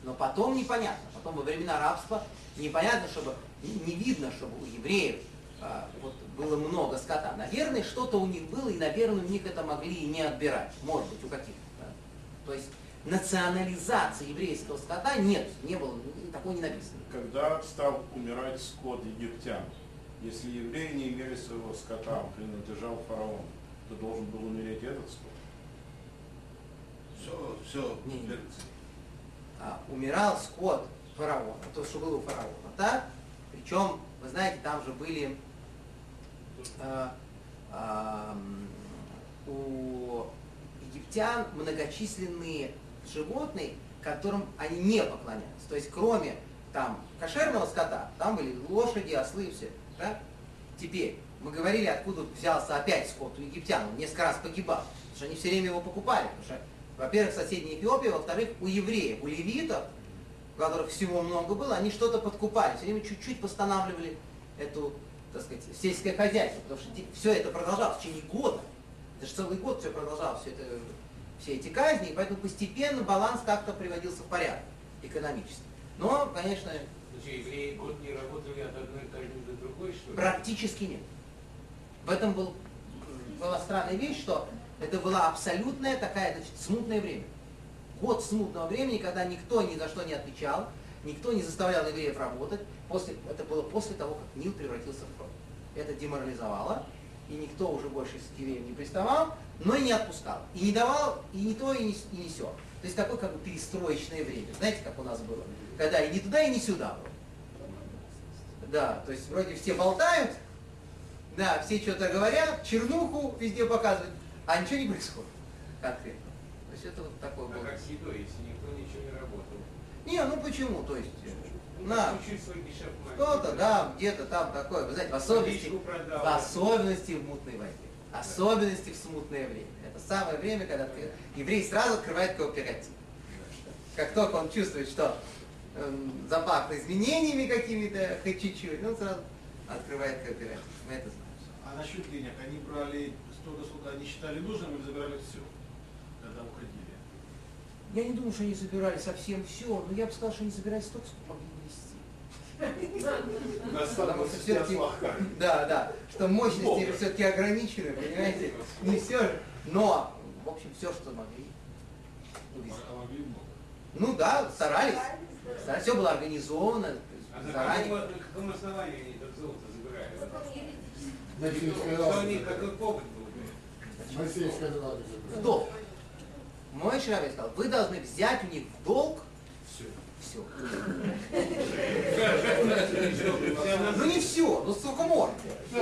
но потом непонятно. Потом во времена рабства непонятно, чтобы не видно, чтобы у евреев а, вот, было много скота. Наверное, что-то у них было, и, наверное, у них это могли и не отбирать. Может быть, у каких-то. да. То есть национализации еврейского скота нет, не было, такого не написано. Когда стал умирать скот египтян, если евреи не имели своего скота, он принадлежал фараону, то должен был умереть этот скот. Все, все, Не, не. А, умирал скот фараона, то, что было у фараона, так? Причем, вы знаете, там же были э, ам, у египтян многочисленные животные, которым они не поклонялись. То есть, кроме там кошерного скота, там были лошади, ослы и все. Да? Теперь, мы говорили, откуда взялся опять скот у египтян. Он несколько раз погибал, потому что они все время его покупали. Потому что, во-первых, в соседней Эфиопии, во-вторых, у евреев, у левитов, у которых всего много было, они что-то подкупали, все время чуть-чуть восстанавливали эту, так сказать, сельское хозяйство, потому что все это продолжалось в течение года. Это же целый год все продолжалось, все, это, все эти казни, и поэтому постепенно баланс как-то приводился в порядок экономически. Но, конечно, евреи год не работали от одной казни до другой, что ли? практически нет. В этом был, была странная вещь, что это была абсолютная такая, значит, смутное время. Год смутного времени, когда никто ни за что не отвечал, никто не заставлял евреев работать. После, это было после того, как Нил превратился в кровь. Это деморализовало, и никто уже больше с евреем не приставал, но и не отпускал. И не давал и не то, и не, и не сё. То есть такое как бы перестроечное время. Знаете, как у нас было? Когда и не туда, и не сюда было. Да, то есть вроде все болтают, да, все что-то говорят, чернуху везде показывают, а ничего не происходит конкретно. Есть это вот такой был. А как с едой, если никто ничего не работал? Не, ну почему? То есть, Ну, на, кто-то, да, где-то там такое, вы знаете, в особенности, в особенности в мутной войне, особенности в смутное время. Это самое время, когда ты- еврей сразу открывает кооператив. Как только он чувствует, что эм, запахло изменениями какими-то, хоть чуть-чуть, он сразу открывает кооператив. Мы это знаем. А насчет денег, они брали столько, сколько они считали нужным, или забирали все? Я не думаю, что они собирали совсем все, но я бы сказал, что они собирали столько, сколько могли нести. Потому что все-таки, да, да, что мощности все-таки ограничены, понимаете? Не все же, но, в общем, все, что могли. А. Ну да, старались. Старались, все было организовано, А на заранее. каком, на каком основании они это золото забирали? Что они, какой повод был? Моисей сказал, долг. Мой Шрабин сказал, вы должны взять у них в долг Все. все. Ну не все, ну сколько можно. И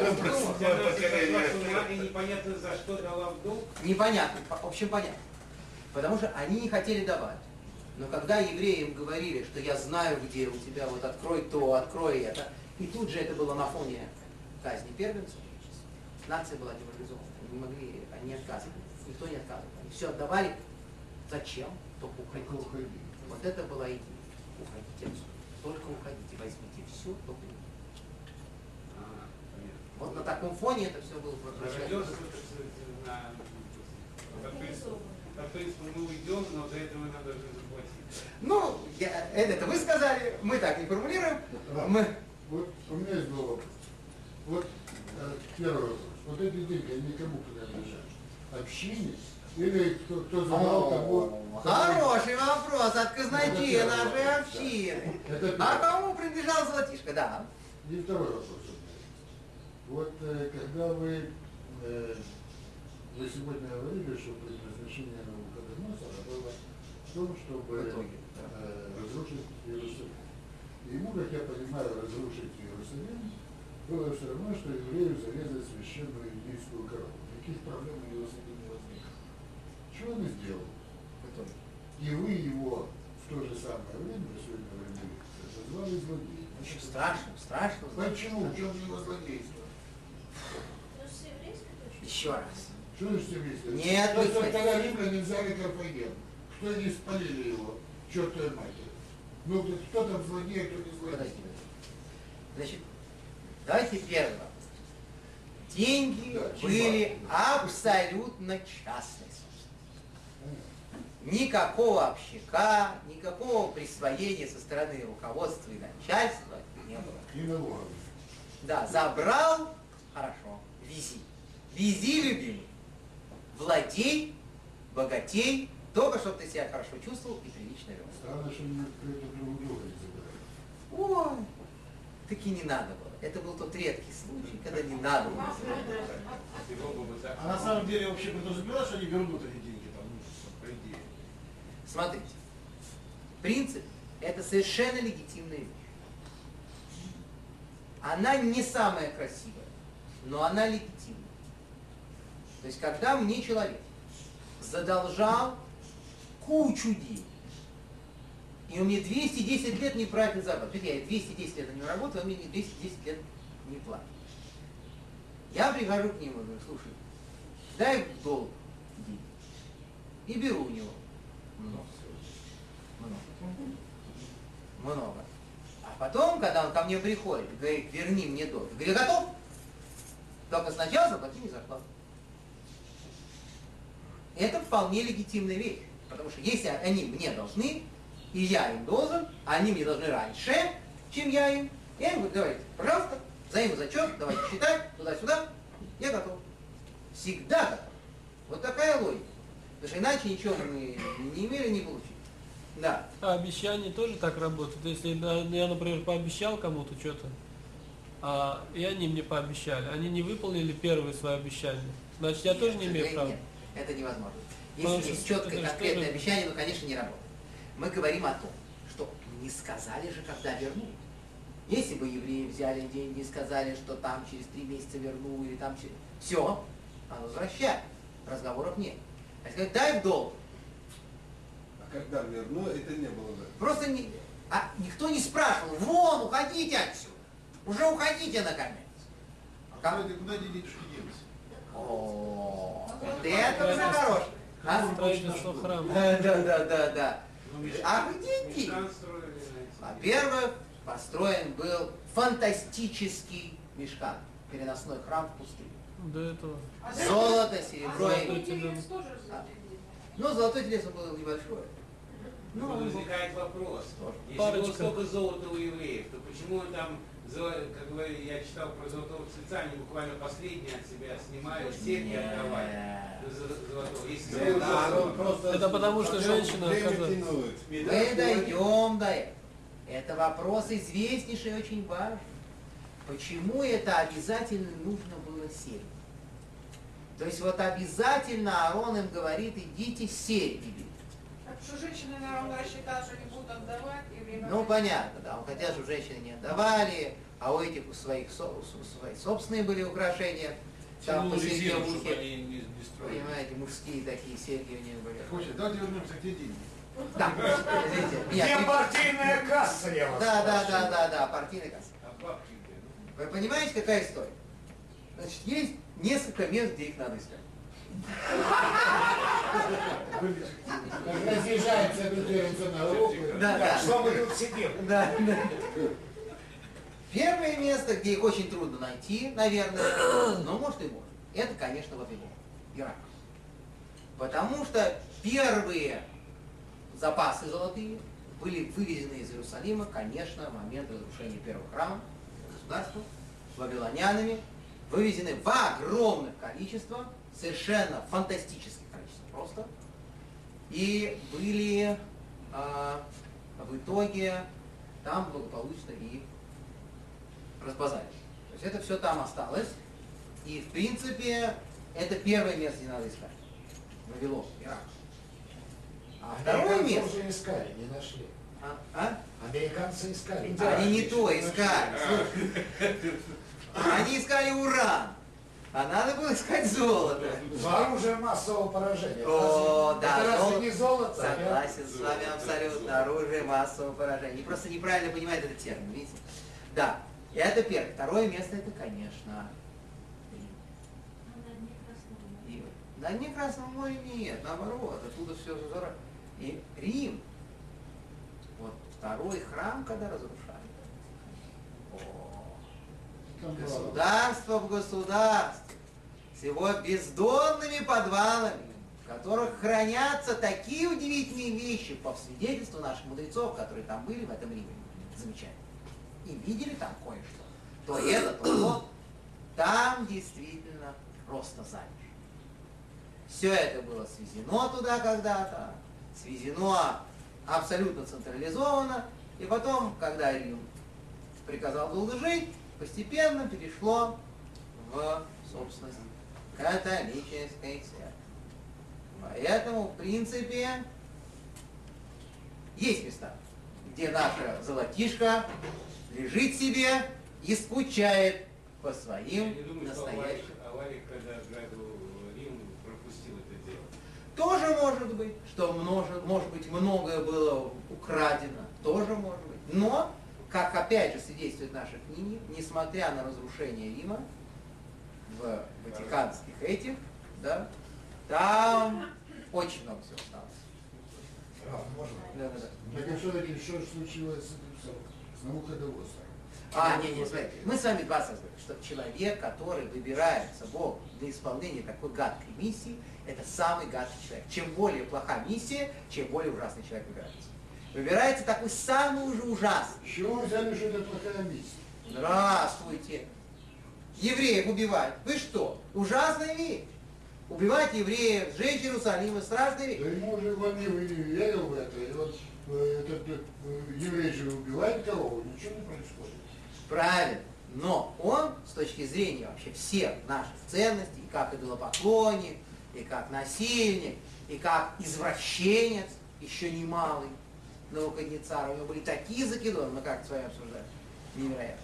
непонятно за что дала в долг. Непонятно, по- в общем понятно. Потому что они не хотели давать. Но когда евреям говорили, что я знаю, где у тебя, вот открой то, открой это, и тут же это было на фоне казни первенцев, нация была деморализована, они не могли, они не отказывали, никто не отказывал. Они все отдавали, зачем? Только только уходить. уходи. Вот это была идея. Уходите отсюда. Только уходите, возьмите все, только уйдите. А. Вот на таком фоне это все было. По принципу, по принципу мы уйдем, но за это вы нам должны заплатить. Ну, я, это, это вы сказали, мы так не формулируем. Да. Мы, Вот у меня есть был вопрос. Вот э, первый вопрос. Вот эти деньги, они кому принадлежат? Общине? Или кто, кто забрал того? Хороший вопрос от казначея нашей общины. А кому принадлежал золотишко? Да. И второй вопрос. Вот э, когда вы, э, вы сегодня говорили, что предназначение Навуходоносора было в том, чтобы В итоге, да. э, разрушить Иерусалим. И ему, как я понимаю, разрушить Иерусалим было все равно, что еврею зарезать священную иудейскую корову. Никаких проблем у него с этим не возникло. Что он и сделал? В итоге. И вы его в то же самое время, сегодня время назвали злодеем. Очень страшно, страшно. Почему? В чем его злодейство? Ну, Еще раз. Что значит еврейство? Нет, То, что когда римляне взяли Карфаген, кто не спалили его? Чертовой матери. Ну, кто там злодей, а кто не злодей? Подожди. Значит, давайте вопрос. Деньги Да, были абсолютно частной Никакого общака, никакого присвоения со стороны руководства и начальства не было. И. Да, забрал, хорошо, вези. Вези, любимый. Владей, богатей, только чтобы ты себя хорошо чувствовал и прилично вел. Странно, что это друг друга не забирали. Ой, таки не надо было. Это был тот редкий случай, когда не надо было. А на самом деле вообще подразумевалось, что они вернут эти деньги, там, ну, по идее. Смотрите, принцип – это совершенно легитимная вещь. Она не самая красивая, но она легитимна. То есть, когда мне человек задолжал кучу денег, и он мне 210 лет не то есть я 210 лет него работаю, он мне 210 лет не платит. Я прихожу к нему и говорю, слушай, дай долг денег. И беру у него много. Много. Много. А потом, когда он ко мне приходит, говорит, верни мне долг. Говорю, готов? Только сначала заплати мне зарплату. Это вполне легитимная вещь. Потому что если они мне должны, и я им должен, а они мне должны раньше, чем я им, я им говорю, давайте, пожалуйста, взаимозачет, давайте считать, туда-сюда, я готов. Всегда готов. Вот такая логика. Потому что иначе ничего мы не имели, не получили. Да. А обещания тоже так работают. Если я, например, пообещал кому-то что-то, а, и они мне пообещали, они не выполнили первые свои обещания, значит я тоже не имею Нет, права. Нет, это невозможно. Потому Если что есть четкое, конкретное же- обещание, ну, конечно, не работает. Мы говорим о том, что не сказали же, когда вернут. Если бы евреи взяли деньги и сказали, что там через три месяца верну, или там через... Все, надо возвращать. Разговоров нет. А сказать, дай в долг. А когда верну, это не было бы. Просто не... а никто не спрашивал, вон, уходите отсюда. Уже уходите, наконец. А куда, куда денежки делись? О, вот это уже хорошо. А? Строительство храма. Да, да, да, да. Ну, А где. Во-первых, построен был фантастический мешкан, переносной храм в пустыню. До этого. А Золото, серебро золотой и... телец тоже золотой Ну, золотой телец он был небольшой. Ну, Ну, он был- возникает вопрос. Если было Парочка. столько золота у евреев, то почему там, золо- как бы я читал про золотого тельца, они буквально последние от себя снимали, серьги отдавали золотого. Если Да, было ну, просто Это потому, что женщина оказалась. Мы дойдем до этого. Это вопрос известнейший и очень важный. Почему это обязательно нужно было серьги? То есть вот обязательно Аарон им говорит, идите серьги берите. Так что женщины, наверное, рассчитали, что не будут отдавать, и время... Ну, понятно, да, хотя же женщины не отдавали, а у этих у своих у свои собственные были украшения. Там строили. понимаете, мужские такие серьги у них были. Хочешь, давайте вернемся к деньги. Да, Где партийная касса, я вас Да, да, да, да, да, партийный касса. а бабки где? Ну, Вы понимаете, какая история? Значит, есть несколько мест, где их надо искать. Бюджет на руку. Да, да. Что мы тут сидим? Да, да. Первое место, где их очень трудно найти, наверное, но может и может, это, конечно, Вавилон, Ирак. Потому что первые запасы золотые были вывезены из Иерусалима, конечно, в момент разрушения первого храма государства, вавилонянами, вывезены в огромных количествах, совершенно фантастических количествах просто, и были а, в итоге там благополучно и разбазарили. То есть это все там осталось. И в принципе это первое место, где надо искать. Вавилон, Ирак. А второе место. уже искали, не нашли. А? А? Американцы искали. Они не то искали. Они искали уран. А надо было искать золото. Оружие массового поражения. О, Это да, разве золото. не золото? а? Согласен с вами абсолютно. Оружие массового поражения. Они просто неправильно понимают этот термин, видите? Да, и это первое. Второе место это, конечно, Рим. На дне Красного моря нет, наоборот, оттуда все здорово. И Рим, вот второй храм, когда было- государство в государстве, с его бездонными подвалами, в которых хранятся такие удивительные вещи, по свидетельству наших мудрецов, которые там были в этом Риме, замечательно, и видели там кое-что, то это, то то, там действительно просто замер. Все это было свезено туда когда-то, свезено абсолютно централизованно, и потом, когда Рим приказал долго жить, постепенно перешло в собственность католической церкви. Поэтому, в принципе, есть места, где наша золотишко лежит себе и скучает по Я своим не думаю, что настоящим. Аварик, когда грабил Рим, пропустил это дело. Тоже может быть, что может, может быть многое было украдено, тоже может быть. Но, как опять же свидетельствует наша книга, несмотря на разрушение Рима, в ватиканских этих, да, там очень много всего осталось. Раф, можно? Да, да, да. Так а что же случилось с, Навуходоносором? А, не, не, смотрите, мы с вами два говорили, что человек, который выбирается Бог для исполнения такой гадкой миссии, это самый гадкий человек. Чем более плоха миссия, чем более ужасный человек выбирается. Выбирается такой самый уже ужасный. С чего вы взяли, что это плохая миссия? Здравствуйте. Евреев убивать. Вы что? Ужасная вещь. Убивать евреев, сжечь Иерусалим, страшная вещь. Да ему же он не верил в это. И вот э, этот э, еврей же убивает корову, ничего не происходит. Правильно. Но он, с точки зрения вообще всех наших ценностей, и как идолопоклонник, и как насильник, и как извращенец, еще немалый, Навуходнецар, у него были такие закидоны, мы как с вами обсуждали, невероятно.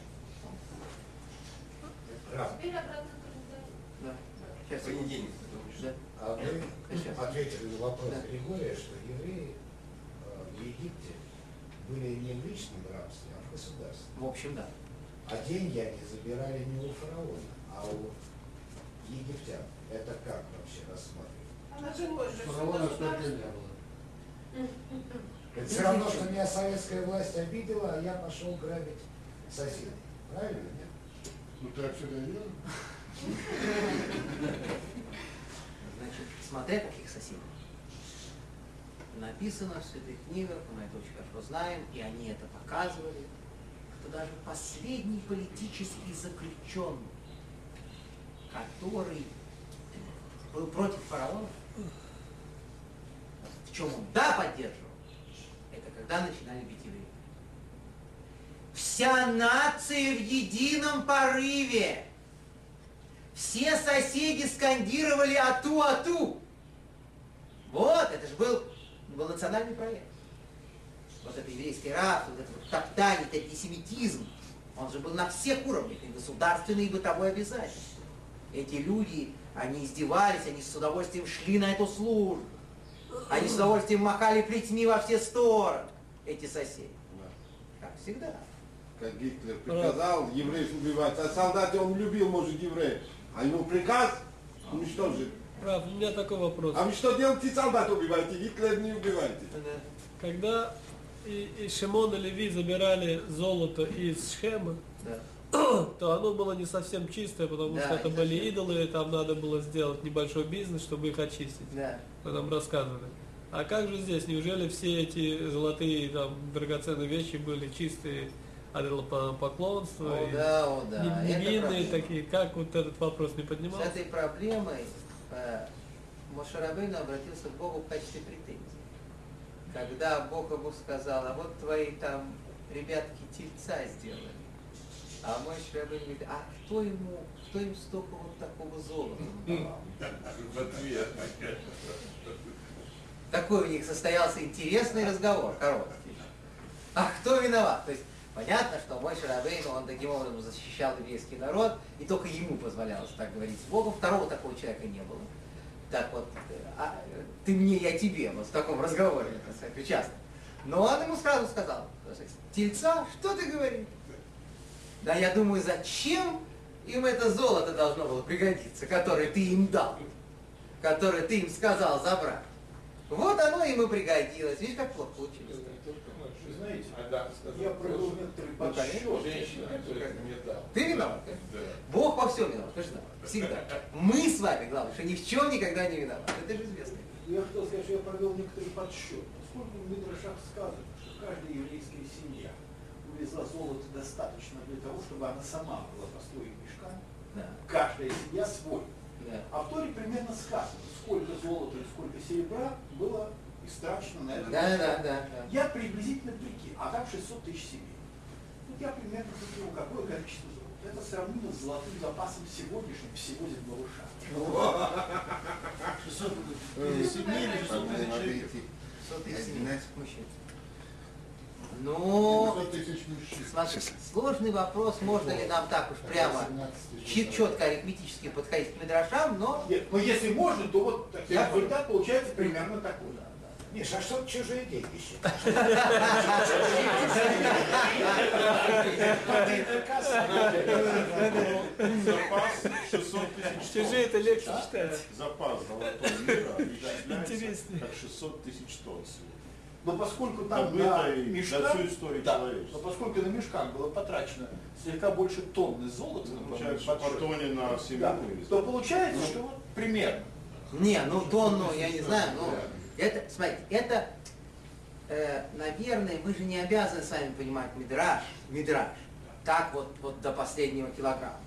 Теперь обратно. Да. Сейчас. Понедельник. Да. а вы Сейчас. ответили на вопрос Да. Григория, что евреи э, в Египте были не в личном рабстве, а в государстве. В общем, да. А деньги они забирали не у фараона, а у египтян. Это как вообще рассматривать? А началось же Фараона столько не было. Это все равно, что меня советская власть обидела, а я пошел грабить соседей. Правильно, нет? Ну так всегда делают. Значит, смотря каких соседей. Написано в святых книгах, мы это очень хорошо знаем, и они это показывали, что даже последний политический заключенный, который был против фараона, в чем он да поддерживал, когда начинали бить евреев. Вся нация в едином порыве. Все соседи скандировали «Ату, Ату». Вот, это же был, был национальный проект. Вот это еврейский рабство, вот это вот топтание, это антисемитизм. Он же был на всех уровнях, и государственный, и бытовой обязательно. Эти люди, они издевались, они с удовольствием шли на эту службу. Они с удовольствием махали плетьми во все стороны, эти соседи. Как всегда. Как Гитлер приказал евреев убивать, а солдаты он любил, может, евреев. А ему приказ уничтожить. Прав, у меня такой вопрос. А вы что делаете, солдат убиваете, Гитлер не убиваете. Когда и, и Шимон и Леви забирали золото из Шхема, Да. то оно было не совсем чистое, потому Да, что это были идолы, и там надо было сделать небольшой бизнес, чтобы их очистить. Да. Вы нам рассказывали. А как же здесь? Неужели все эти золотые там драгоценные вещи были чистые поклонство О, да, о, да. Невинные такие? Как вот этот вопрос не С поднимался? этой проблемой э, Моше Рабейну обратился к Богу в качестве претензии. когда Бог ему сказал, а вот твои там ребятки тельца сделали. А мой Рабейн говорит, а кто ему, кто им столько вот такого золота давал? В ответ. Такой у них состоялся интересный разговор, короткий. А кто виноват? То есть понятно, что мой Шарабейн, он таким образом защищал еврейский народ, и только ему позволялось так говорить с Богом. Второго такого человека не было. Так вот, а, ты мне, я тебе, вот в таком разговоре, так сказать, причастный. Но он ему сразу сказал, тельца, что ты говоришь? Да я думаю, зачем им это золото должно было пригодиться, которое ты им дал, которое ты им сказал забрать. Вот оно им и пригодилось. Видишь, как плохо получилось. Вы знаете, Адам сказал, я провел некоторый Ну, подсчет. Женщина, которая мне дал. Ты виноват, Да. Бог во всем виноват, ты же знаешь, всегда. Мы с вами, главное, что ни в чем никогда не виноваты. Это же известно. Я хотел сказать, что я провел некоторый подсчет. Поскольку в Мидрашах сказано, что каждая еврейская семья увезла золото достаточно для того, чтобы она сама могла построить мешкан, Да, каждая семья свой. Да. А в Торе примерно сказано, сколько золота и сколько серебра было истрачено на это. Да, да, да, да. Я приблизительно прикинул, а там 600 тысяч семей. Вот я примерно прикинул, какое количество золота. Это сравнимо с золотым запасом сегодняшним всего земного шара. 600 семей или 600 тысяч человек? Мужчин. Ну, 500 тысяч мужчин. смотри, сложный вопрос, можно ли нам так уж прямо 18 тысяч чет- четко арифметически подходить к Мидрашам, но Нет, но если можно, то вот результат получается примерно такой. Миша, а что чужие деньги считать? Запас 600 тысяч тонн. Чужие это легче читать. Запас золотого мира исчисляется как 600 тысяч тонн сегодня. Но поскольку там на мешках, всю историю да, но поскольку на мешках было потрачено слегка больше тонны золота, Ну, Получается, по тоне на семью да, то получается, что вот примерно. Не, ну тонну, я не знаю, ну, это, смотрите, это, э, наверное, мы же не обязаны с вами понимать мидраж, мидраж, так вот, вот до последнего килограмма.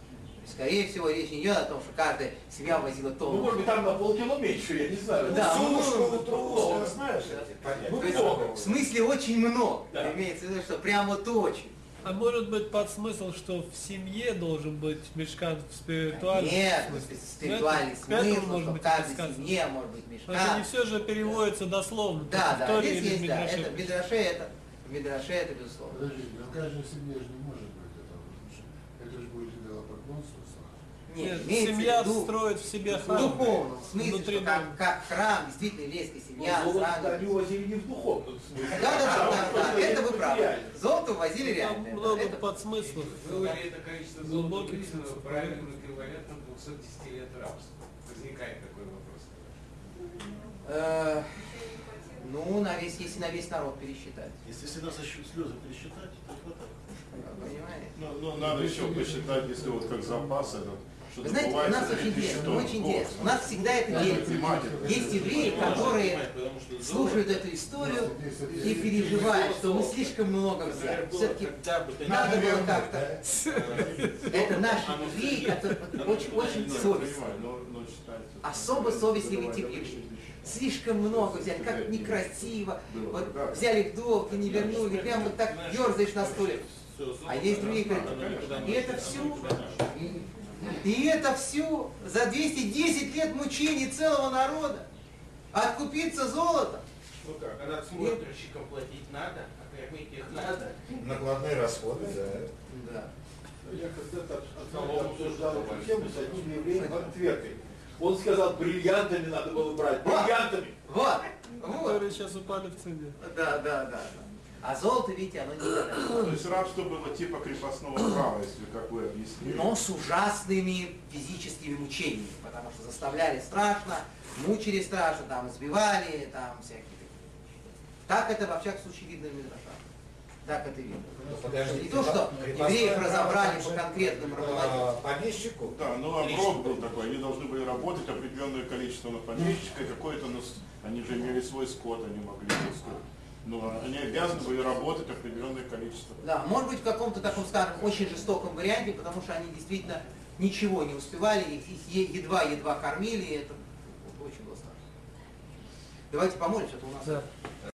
Скорее всего, речь не идет о том, что каждая семья возила Ну, тонну. может быть, там на полкило меньше, я не знаю. Да, ну, ну, сушку, ну, трудно, ну, знаешь, да. То есть, в смысле очень много. Да. Имеется в виду, что прям вот очень. А может быть под смысл, что в семье должен быть мешкан в спиритуальном Нет, смысле? спиритуальный Ну, это- смысл, может что в быть каждой сказано. семье может быть Но это не все же переводится дословно. Да, в да, Торе здесь есть, да, это в Мидраше, это, в Мидраше это безусловно. Подождите, но в каждой семье же не может быть этого. потому что Это же будет идолопоклонство сразу. Нет, имеется семья в виду строит в себе в храм. духовном смысле, Внутри что как, дома. как храм, действительно еврейская семья, Но золото сразу- они увозили не в духовном смысле. Да, да, да, а да, да, просто это вы правы. Золото увозили Там реально. много это- подсмыслов. Было ли это количество золота правильным эквивалентом 210 лет рабства? Возникает такой вопрос. Э, Ну, на весь, если на весь народ пересчитать. Если всегда со счет слезы пересчитать, то хватает. Понимаете? Ну, ну, надо еще посчитать, если вот как запас этот, Вы знаете, у нас очень 3000 интересно, очень интересно. У нас всегда это делится. Есть евреи, которые слушают эту историю и переживают, что мы слишком много взяли. Все-таки надо было как-то... Это наши евреи, которые очень, очень Нет, совестливы. понимаю, но- но считается, что Особо это совестливый добывается тип евреев. 3000. Слишком много взяли, как некрасиво. Вот взяли в долг и не вернули, прям вот так ерзаешь на стуле. А есть другие, говорят, и это все, и это все за 210 лет мучений целого народа. Откупиться золотом. Ну как, а надсмотрщикам платить надо, а кормить их надо. Накладные расходы, да. Да. Я когда-то об- обсуждал эту тему с одним евреем в Антверпе. Он сказал, бриллиантами надо было брать, бриллиантами. Вот, вот. Которые сейчас упали в цене. Да, да, да. А золото, видите, оно не То есть рабство было типа крепостного права, если как вы объяснили. но с ужасными физическими мучениями, потому что заставляли страшно, мучили страшно, там избивали, там всякие такие вещи. Так это во всяком случае видно в Мидрашах. Так это видно. подождите, Не то, что евреев разобрали по конкретным а, руководителям. Помещику. Да, ну оброк был такой, они должны были работать определенное количество на помещика, и какое-то, ну, они же имели свой скот, они могли скот. Но они обязаны были работать определенное количество. Да, может быть в каком-то таком, скажем, очень жестоком варианте, потому что они действительно ничего не успевали, их едва-едва кормили, и это очень было страшно. Давайте помолимся, а то у нас Да.